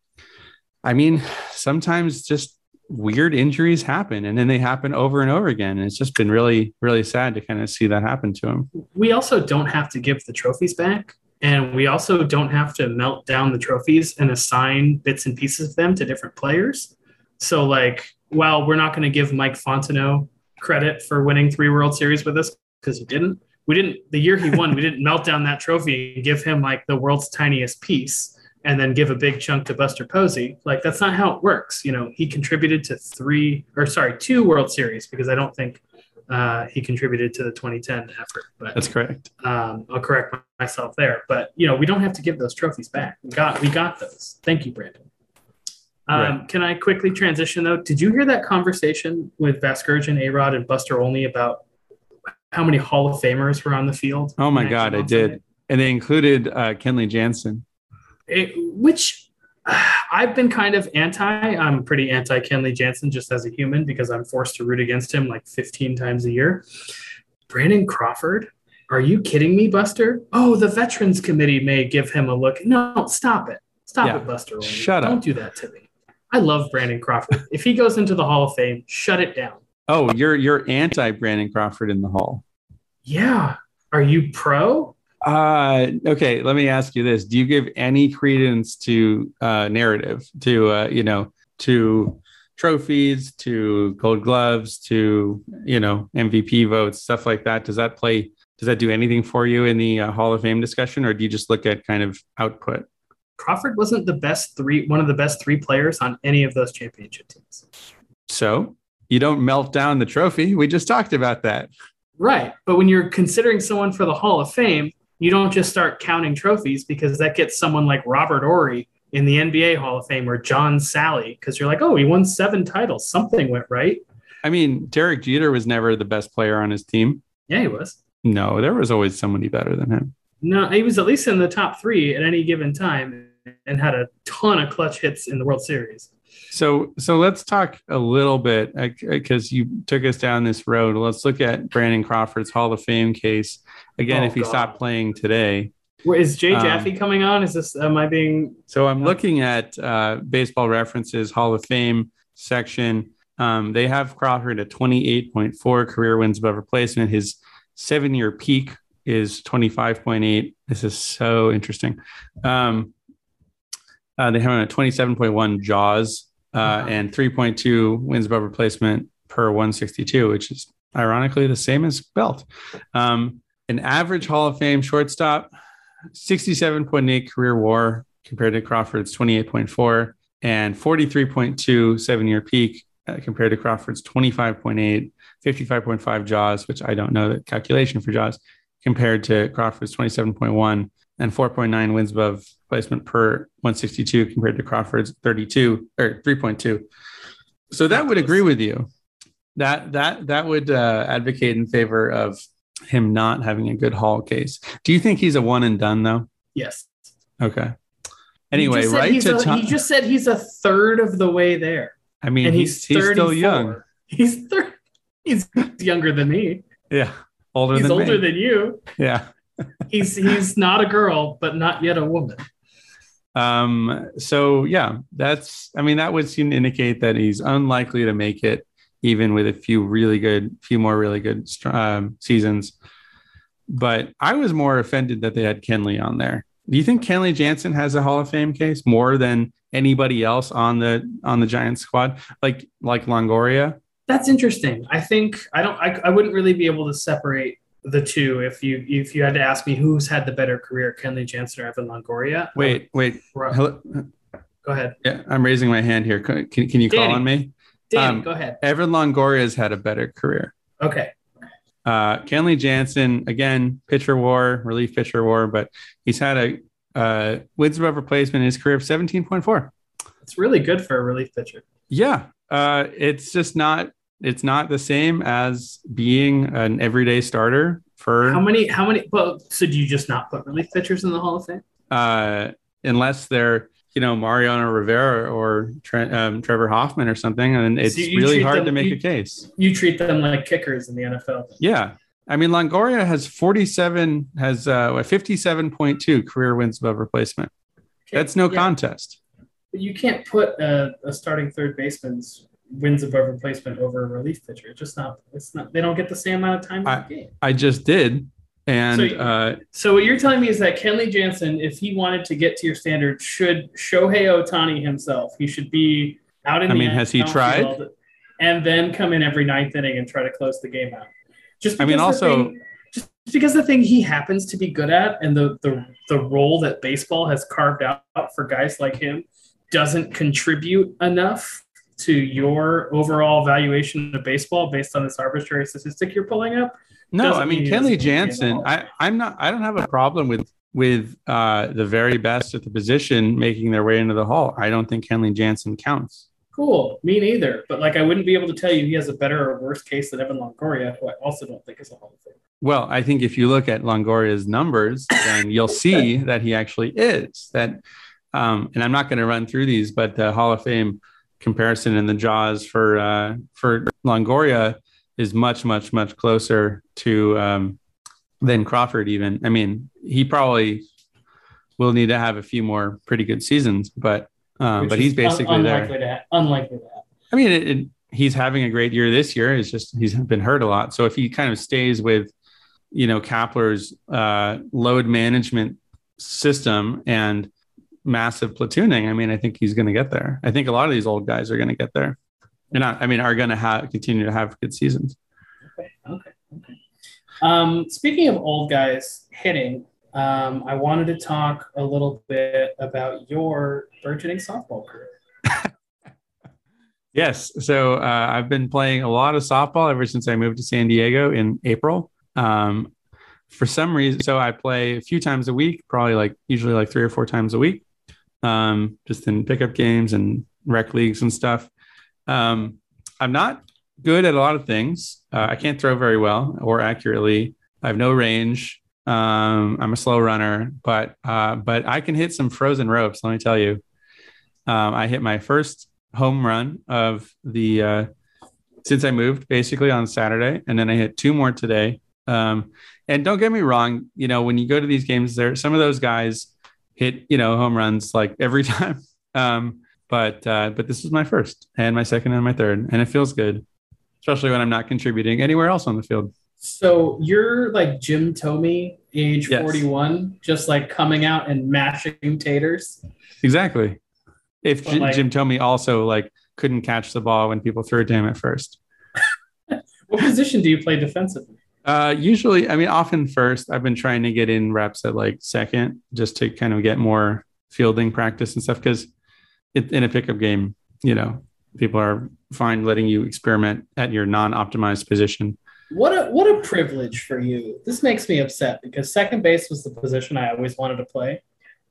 I mean, sometimes just weird injuries happen and then they happen over and over again. And it's just been really, really sad to kind of see that happen to him. We also don't have to give the trophies back. And we also don't have to melt down the trophies and assign bits and pieces of them to different players. So, like, while we're not going to give Mike Fontenot credit for winning three World Series with us because he didn't, we didn't, the year he won, we didn't melt down that trophy and give him like the world's tiniest piece and then give a big chunk to Buster Posey. Like that's not how it works. You know, he contributed to three or sorry, two World Series because I don't think uh, he contributed to the 2010 effort. But that's correct. Um, I'll correct myself there. But you know, we don't have to give those trophies back. We got we got those. Thank you, Brandon. Um, right. Can I quickly transition though? Did you hear that conversation with Vasgersian, A Rod, and Buster only about how many Hall of Famers were on the field? Oh my God, I did. And they included uh, Kenley Jansen it, which I've been kind of anti. I'm pretty anti Kenley Jansen just as a human because I'm forced to root against him like 15 times a year. Brandon Crawford, are you kidding me, Buster? Oh, the Veterans Committee may give him a look. No, stop it. Stop yeah. it, Buster. Shut Don't up. Don't do that to me. I love Brandon Crawford. if he goes into the Hall of Fame, shut it down. Oh, you're you're anti Brandon Crawford in the Hall. Yeah. Are you pro? Uh, okay, let me ask you this: Do you give any credence to uh, narrative, to uh, you know, to trophies, to Gold Gloves, to you know, MVP votes, stuff like that? Does that play? Does that do anything for you in the uh, Hall of Fame discussion, or do you just look at kind of output? Crawford wasn't the best three, one of the best three players on any of those championship teams. So you don't melt down the trophy. We just talked about that. Right. But when you're considering someone for the Hall of Fame, you don't just start counting trophies because that gets someone like Robert Horry in the NBA Hall of Fame or John Salley because you're like, oh, he won seven titles. Something went right. I mean, Derek Jeter was never the best player on his team. Yeah, he was. No, there was always somebody better than him. No, he was at least in the top three at any given time and had a ton of clutch hits in the World Series. So, so let's talk a little bit because you took us down this road. Let's look at Brandon Crawford's Hall of Fame case again. Oh, if he God. stopped playing today, Where, is Jay um, Jaffe um, coming on? Is this am I being? So I'm looking at uh, Baseball References Hall of Fame section. Um, they have Crawford at 28.4 career wins above replacement. His seven-year peak is 25.8. This is so interesting. Um, uh, they have him at 27.1 Jaws uh, and 3.2 wins above replacement per 162, which is ironically the same as Belt. Um, an average Hall of Fame shortstop, 67.8 career war compared to Crawford's 28.4 and 43.2 seven year peak uh, compared to Crawford's 25.8, 55.5 Jaws, which I don't know the calculation for Jaws, compared to Crawford's 27.1 and 4.9 wins above placement per 162 compared to Crawford's 32 or 3.2. So that would agree with you. That that that would uh, advocate in favor of him not having a good Hall case. Do you think he's a one and done though? Yes. Okay. Anyway, right to a, Tom- he just said he's a third of the way there. I mean, and he's he's, he's still young. He's thir- he's younger than me. Yeah, older. He's than older me. than you. Yeah. he's he's not a girl, but not yet a woman. Um, so yeah, that's I mean that would seem to indicate that he's unlikely to make it, even with a few really good, few more really good um, seasons. But I was more offended that they had Kenley on there. Do you think Kenley Jansen has a Hall of Fame case more than anybody else on the on the Giants squad, like like Longoria? That's interesting. I think I don't. I, I wouldn't really be able to separate the two if you if you had to ask me who's had the better career, Kenley Jansen or Evan Longoria. Wait, wait. Hello? Go ahead. Yeah, I'm raising my hand here. Can, can you Danny. call on me? Danny, um, go ahead. Evan Longoria has had a better career. Okay. Uh, Kenley Jansen, again, pitcher war, relief pitcher war, but he's had a uh, wins above replacement in his career of 17.4. It's really good for a relief pitcher. Yeah. Uh, it's just not it's not the same as being an everyday starter for how many how many well so do you just not put relief pitchers in the hall of fame? Uh unless they're you know mariano rivera or Tre- um, trevor hoffman or something and it's so really hard them, to make you, a case. you treat them like kickers in the nfl yeah. I mean longoria has 47 has uh 57.2 career wins above replacement. Okay. that's no yeah. contest. But you can't put a, a starting third baseman's wins above replacement over a relief pitcher. It's just not. It's not. They don't get the same amount of time in I- the game. I just did, and So uh, So what you're telling me is that Kenley Jansen, if he wanted to get to your standard, should Shohei Ohtani himself. He should be out in the I mean, has he tried? And then come in every ninth inning and try to close the game out. Just I mean, also- thing- just because the thing he happens to be good at and the the the role that baseball has carved out for guys like him doesn't contribute enough to your overall valuation of baseball based on this arbitrary statistic you're pulling up. No, I mean mean he doesn't Kenley win the game at Jansen. I, I'm not. I don't have a problem with with uh, the very best at the position making their way into the hall. I don't think Kenley Jansen counts. Cool. Me neither. But like, I wouldn't be able to tell you he has a better or worse case than Evan Longoria, who I also don't think is a Hall of Famer. Well, I think if you look at Longoria's numbers, then you'll see that he actually is. That, um, and I'm not going to run through these, but the Hall of Fame comparison in the jaws for uh, for Longoria is much, much, much closer to um, than Crawford. Even, I mean, he probably will need to have a few more pretty good seasons, but um, but he's basically un- there. unlikely to unlikely to. I mean, it, it, he's having a great year this year. It's just he's been hurt a lot. So if he kind of stays with, you know, Kapler's uh, load management system and massive platooning, I mean, I think he's going to get there. I think a lot of these old guys are going to get there. They're not. I mean, are going to have continue to have good seasons. Okay. Okay. Okay. Um, speaking of old guys hitting, um, I wanted to talk a little bit about your burgeoning softball career. Yes. So uh, I've been playing a lot of softball ever since I moved to San Diego in April. Um, for some reason, so I play a few times a week, probably like usually like three or four times a week, um, just in pickup games and rec leagues and stuff. Um, I'm not good at a lot of things. Uh, I can't throw very well or accurately. I have no range. Um, I'm a slow runner, but uh, but I can hit some frozen ropes. Let me tell you. Um, I hit my first home run of the uh, since I moved basically on Saturday, and then I hit two more today. Um, and don't get me wrong, you know when you go to these games, there some of those guys hit you know home runs like every time. Um, but uh, but this is my first and my second and my third, and it feels good, especially when I'm not contributing anywhere else on the field. So you're like Jim Thome, age Yes. 41, just like coming out and mashing taters. Exactly. If J- like- Jim Thome also like couldn't catch the ball when people threw it to him at first. What position do you play defensively? Uh, usually, I mean, often first. I've been trying to get in reps at like second, just to kind of get more fielding practice and stuff. Because in a pickup game, you know, people are fine letting you experiment at your non-optimized position. What a what a privilege for you. This makes me upset because second base was the position I always wanted to play,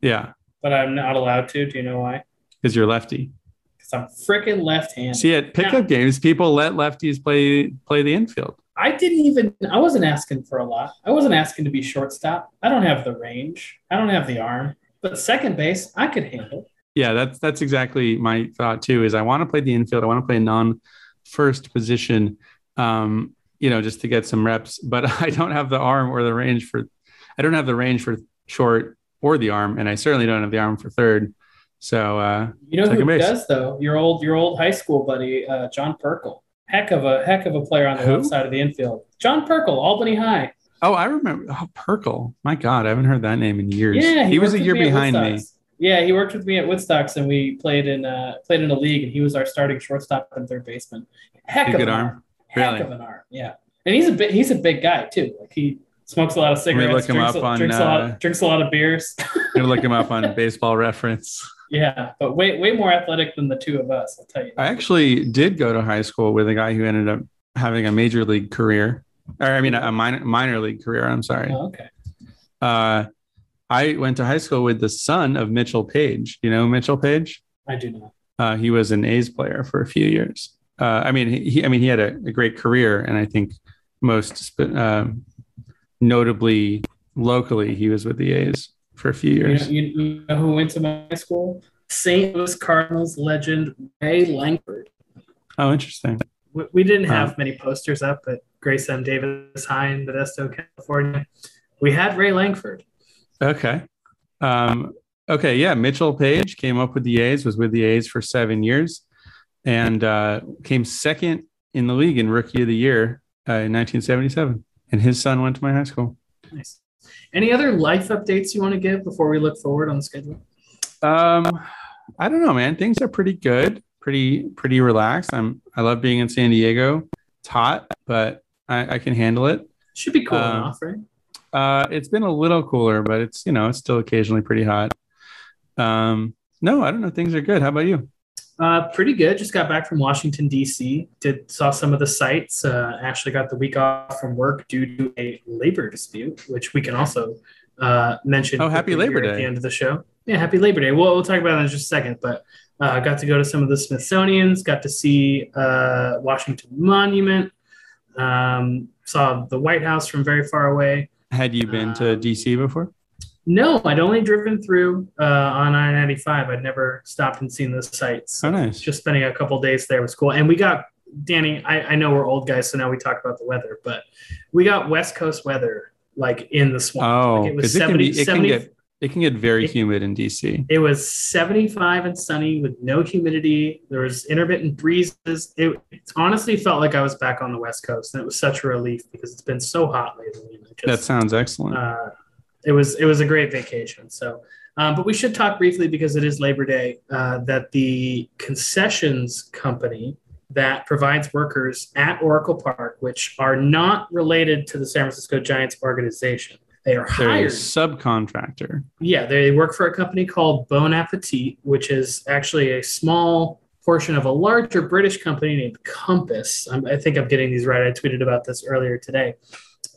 Yeah, but I'm not allowed to. Do you know why? because you're lefty. Because I'm freaking left-handed. See, at pickup games, people let lefties play play the infield. I didn't even. I wasn't asking for a lot. I wasn't asking to be shortstop. I don't have the range. I don't have the arm. But second base, I could handle. Yeah, that's that's exactly my thought too. Is I want to play the infield. I want to play a non-first position, um, you know, just to get some reps. But I don't have the arm or the range for. I don't have the range for short or the arm, and I certainly don't have the arm for third. So uh, You know who base. does though? Your old your old high school buddy, uh, John Perkle. Heck of a heck of a player on the Who? left side of the infield. John Perkle, Albany High. oh, I remember. Oh, Perkle. My God, I haven't heard that name in years. Yeah, he, was a year me behind me. Yeah, he worked with me at Woodstocks, and we played in uh, played in a league, and he was our starting shortstop and third baseman. Heck A of good an arm. arm. Heck Really? of an arm. Yeah, and he's a big he's a big guy too. Like he smokes a lot of cigarettes, look him drinks, up on, drinks a lot uh, of, drinks a lot of beers. Gonna look him up on Baseball Reference. Yeah, but way way more athletic than the two of us. I'll tell you. I actually did go to high school with a guy who ended up having a major league career, or I mean, a minor minor league career. I'm sorry. Oh, okay. Uh, I went to high school with the son of Mitchell Page. You know Mitchell Page? I do not. Uh, he was an A's player for a few years. Uh, I mean, he, I mean, he had a, a great career, and I think most um, notably locally, he was with the A's for a few You know, years. you, know who went to my school? St. Louis Cardinals legend Ray Lankford. Oh, interesting. We, we didn't have many posters up at Grace M. Davis High in Modesto, California. We had Ray Lankford. Okay. Um, Okay, yeah, Mitchell Page came up with the A's, was with the A's for seven years, and uh, came second in the league in Rookie of the Year uh, in 1977. And his son went to my high school. Nice. Any other life updates you want to give before we look forward on the schedule? Um, I don't know, man. Things are pretty good, pretty pretty relaxed. I'm I love being in San Diego. It's hot, but I, I can handle it. Should be cool um, enough, right? Uh, it's been a little cooler, but it's you know it's still occasionally pretty hot. Um, no, I don't know. Things are good. How about you? Uh, pretty good. Just got back from Washington D.C. Did saw some of the sites. Uh, Ashley got the week off from work due to a labor dispute, which we can also uh, mention. Oh, happy Labor Day at the end of the show. Yeah, happy Labor Day. We'll, we'll talk about that in just a second. But uh, got to go to some of the Smithsonian's. Got to see uh, Washington Monument. Um, saw the White House from very far away. Had you been to um, D.C. before? No, I'd only driven through uh, on I ninety five. I'd never stopped and seen the sights. So oh, nice. Just spending a couple days there was cool. And we got Danny. I, I know we're old guys, so now we talk about the weather, but we got West Coast weather like in the swamp. Oh, like it was 70, it, can be, it 70, can get it can get very it, humid in DC. It was 75 and sunny with no humidity. There was intermittent breezes. It, it, honestly felt like I was back on the West Coast, and it was such a relief because it's been so hot lately. Just, that sounds excellent. Uh, it was it was a great vacation. So, um, but we should talk briefly because it is Labor Day. Uh, that the concessions company that provides workers at Oracle Park, which are not related to the San Francisco Giants organization, they are They're hired. subcontractor. Yeah, they work for a company called Bon Appetit, which is actually a small portion of a larger British company named Compass. I'm, i think I'm getting these right. I tweeted about this earlier today.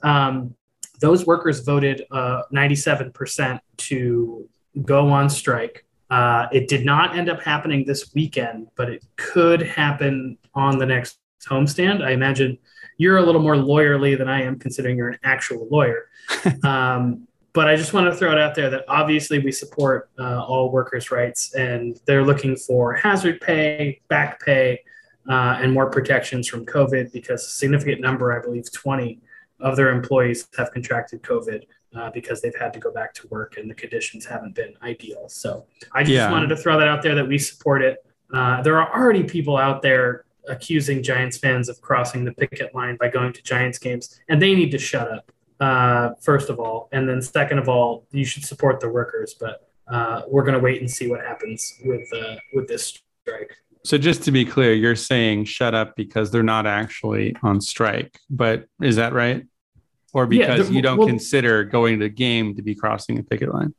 Um, those workers voted uh, 97% to go on strike. Uh, it did not end up happening this weekend, but it could happen on the next homestand. I imagine you're a little more lawyerly than I am, considering you're an actual lawyer. um, but I just want to throw it out there that obviously we support uh, all workers' rights, and they're looking for hazard pay, back pay, uh, and more protections from COVID because a significant number, I believe 20, of their employees have contracted COVID uh, because they've had to go back to work and the conditions haven't been ideal. So I just yeah. wanted to throw that out there that we support it. Uh, there are already people out there accusing Giants fans of crossing the picket line by going to Giants games, and they need to shut up. Uh, first of all, and then second of all, you should support the workers. But uh, we're going to wait and see what happens with uh, with this strike. So just to be clear, you're saying shut up because they're not actually on strike, but is that right? Or because yeah, you don't well, consider going to the game to be crossing a picket line?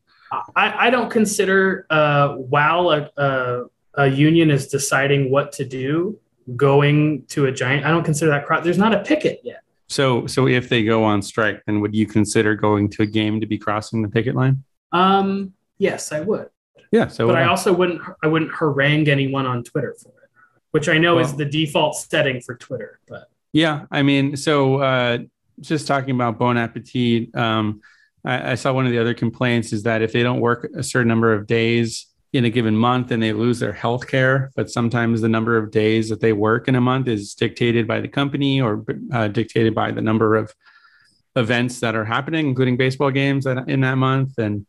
I, I don't consider uh, while a, a, a, union is deciding what to do, going to a giant. I don't consider that cross. There's not a picket yet. So, so if they go on strike, then would you consider going to a game to be crossing the picket line? Um, yes, I would. Yeah. So, but I also wouldn't I wouldn't harangue anyone on Twitter for it, which I know well, is the default setting for Twitter. But yeah, I mean, so uh, just talking about Bon Appetit, um, I, I, saw one of the other complaints is that if they don't work a certain number of days in a given month, then they lose their health care. But sometimes the number of days that they work in a month is dictated by the company or uh, dictated by the number of events that are happening, including baseball games in that month. And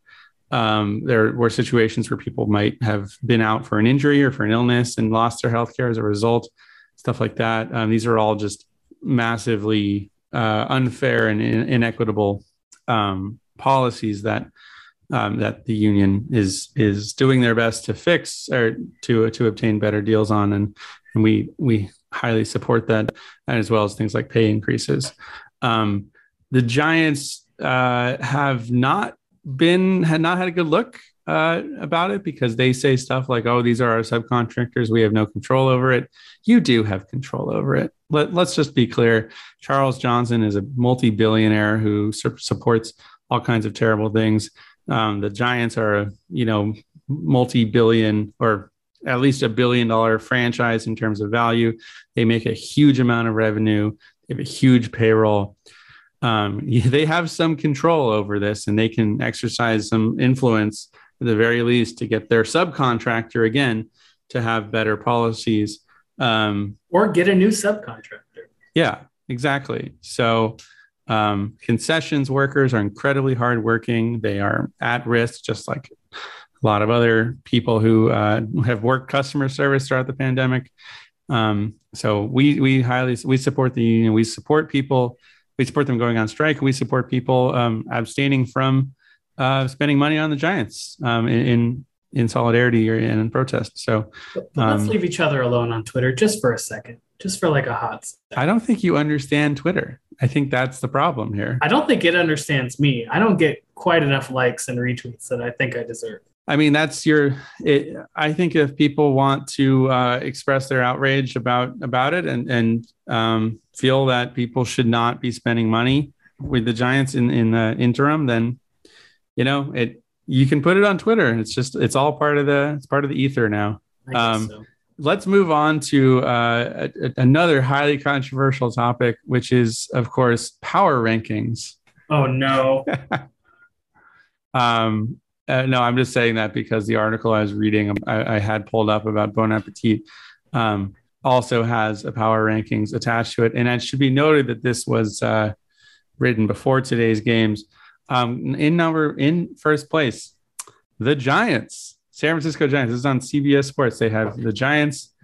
um, there were situations where people might have been out for an injury or for an illness and lost their health care as a result, stuff like that. Um, these are all just massively uh, unfair and in- inequitable um, policies that um, that the union is is doing their best to fix or to to obtain better deals on, and and we we highly support that, as well as things like pay increases. Um, the Giants uh, have not been had not had a good look uh, about it because they say stuff like, "Oh, these are our subcontractors. We have no control over it." You do have control over it. Let, let's just be clear. Charles Johnson is a multi-billionaire who su- supports all kinds of terrible things. Um, the Giants are a you know multi-billion or at least a billion dollar franchise in terms of value. They make a huge amount of revenue. They have a huge payroll um, they have some control over this and they can exercise some influence at the very least to get their subcontractor again to have better policies um, or get a new subcontractor yeah exactly so um, concessions workers are incredibly hardworking they are at risk just like a lot of other people who uh, have worked customer service throughout the pandemic. Um, so we we highly we support the union. We support people. We support them going on strike. We support people um, abstaining from uh, spending money on the Giants um, in, in, solidarity or in protest. So but, but let's um, leave each other alone on Twitter just for a second, just for like a hot. Second. I don't think you understand Twitter. I think that's the problem here. I don't think it understands me. I don't get quite enough likes and retweets that I think I deserve. I mean, that's your. It, I think if people want to uh, express their outrage about about it and and um, feel that people should not be spending money with the Giants in in the interim, then you know it. You can put it on Twitter. It's just it's all part of the it's part of the ether now. Um, so. Let's move on to uh, a, another highly controversial topic, which is, of course, power rankings. Oh no. um, uh, no, I'm just saying that because the article I was reading, I, I had pulled up about Bon Appetit, um, also has a power rankings attached to it. And it should be noted that this was uh, written before today's games. Um, in number, in first place, the Giants, San Francisco Giants. This is on CBS Sports. They have the Giants.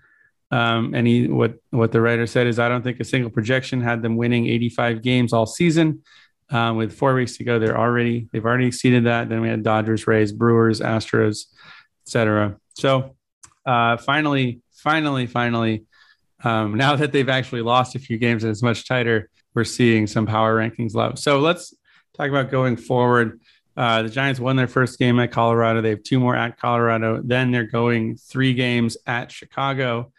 Um, and he, what what the writer said is, I don't think a single projection had them winning 85 games all season. Um, with four weeks to go, they're already they've already exceeded that. Then we had Dodgers, Rays, Brewers, Astros, etc. So uh, finally, finally, finally, um, now that they've actually lost a few games and it's much tighter, we're seeing some power rankings low. So let's talk about going forward. Uh, the Giants won their first game at Colorado. They have two more at Colorado. Then they're going three games at Chicago,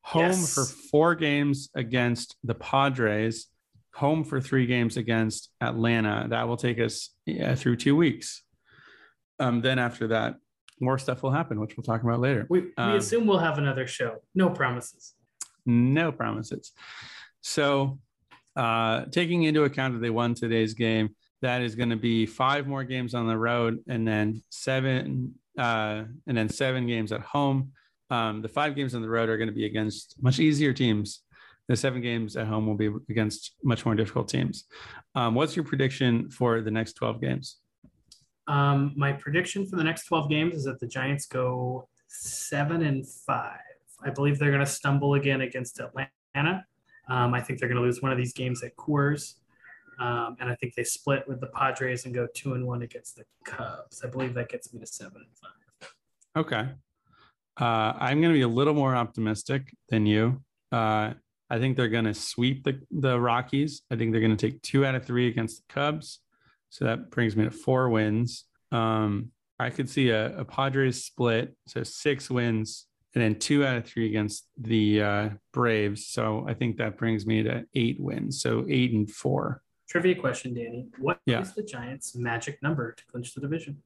home yes. for four games against the Padres home for three games against Atlanta. That will take us yeah, through two weeks. Um, then after that, more stuff will happen, which we'll talk about later. We, we um, assume we'll have another show. No promises. No promises. So, uh, taking into account that they won today's game, that is going to be five more games on the road, and then seven, uh, and then seven games at home. Um, the five games on the road are going to be against much easier teams the seven games at home will be against much more difficult teams. Um, what's your prediction for the next 12 games? Um, my prediction for the next 12 games is that the Giants go seven and five. I believe they're going to stumble again against Atlanta. Um, I think they're going to lose one of these games at Coors. Um, and I think they split with the Padres and go two and one against the Cubs. I believe that gets me to seven and five. Okay. Uh, I'm going to be a little more optimistic than you. Uh, I think they're going to sweep the, the Rockies. I think they're going to take two out of three against the Cubs. So that brings me to four wins. Um, I could see a, a, Padres split, so six wins, and then two out of three against the uh, Braves. So I think that brings me to eight wins. So eight and four. Trivia question, Danny. What yeah. is the Giants' magic number to clinch the division?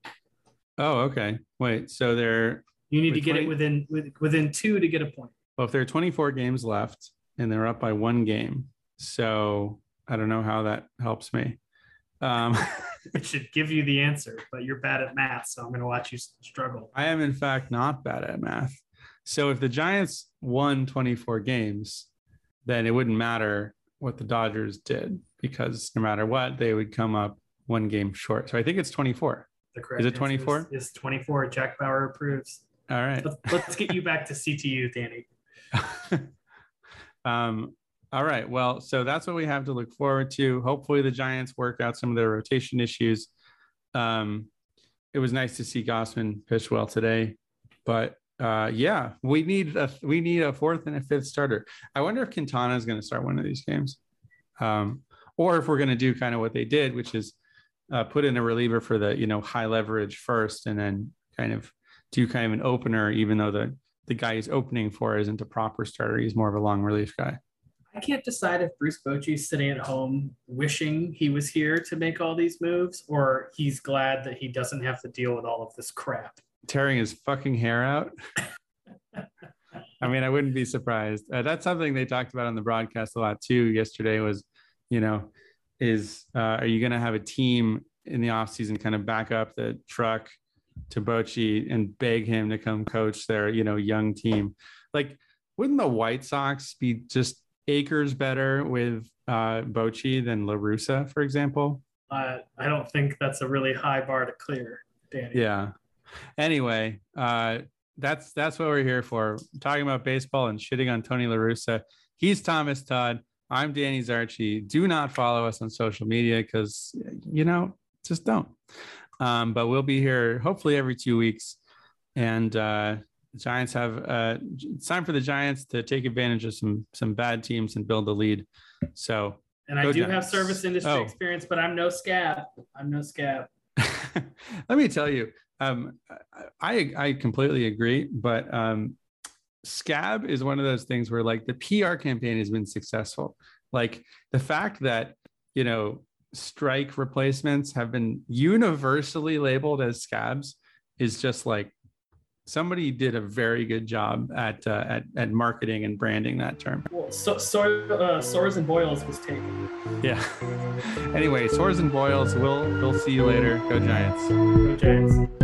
Oh, okay. Wait, so they're you need to get 20... it within within two to get a point. Well, if there are 24 games left, and they're up by one game. So I don't know how that helps me. Um, it should give you the answer, but you're bad at math, so I'm going to watch you struggle. I am, in fact, not bad at math. So if the Giants won 24 games, then it wouldn't matter what the Dodgers did because no matter what, they would come up one game short. So I think it's 24. The correct is it 24? Is, is 24. Jack Bauer approves. All right. Let's, let's get you back to CTU, Danny. Um, all right. Well, so that's what we have to look forward to. Hopefully, the Giants work out some of their rotation issues. Um, it was nice to see Gausman pitch well today, but uh, yeah, we need a we need a fourth and a fifth starter. I wonder if Quintana is going to start one of these games, um, or if we're going to do kind of what they did, which is uh, put in a reliever for the you know high leverage first, and then kind of do kind of an opener, even though the the guy he's opening for isn't a proper starter. He's more of a long relief guy. I can't decide if Bruce Bochy's sitting at home wishing he was here to make all these moves, or he's glad that he doesn't have to deal with all of this crap. Tearing his fucking hair out. I mean, I wouldn't be surprised. Uh, that's something they talked about on the broadcast a lot too. Yesterday was, you know, is uh, are you going to have a team in the offseason kind of back up the truck to Bochy and beg him to come coach their, you know, young team. Like, wouldn't the White Sox be just acres better with uh, Bochy than La Russa, for example? Uh, I don't think that's a really high bar to clear, Danny. Yeah. Anyway, uh, that's that's what we're here for. Talking about baseball and shitting on Tony La Russa. He's Thomas Todd. I'm Danny Zarchi. Do not follow us on social media because you know, just don't. Um, but we'll be here hopefully every two weeks. And uh, the Giants have uh, it's time for the Giants to take advantage of some some bad teams and build the lead. So and I do Giants. have service industry oh. experience, but I'm no scab. I'm no scab. Let me tell you, um, I I completely agree, but um, scab is one of those things where like the PR campaign has been successful. Like the fact that you know strike replacements have been universally labeled as scabs is just like somebody did a very good job at uh, at, at marketing and branding that term. Well, so, so uh, sores and boils was taken. Yeah. anyway, sores and boils. We'll we'll see you later. Go Giants. Go Giants.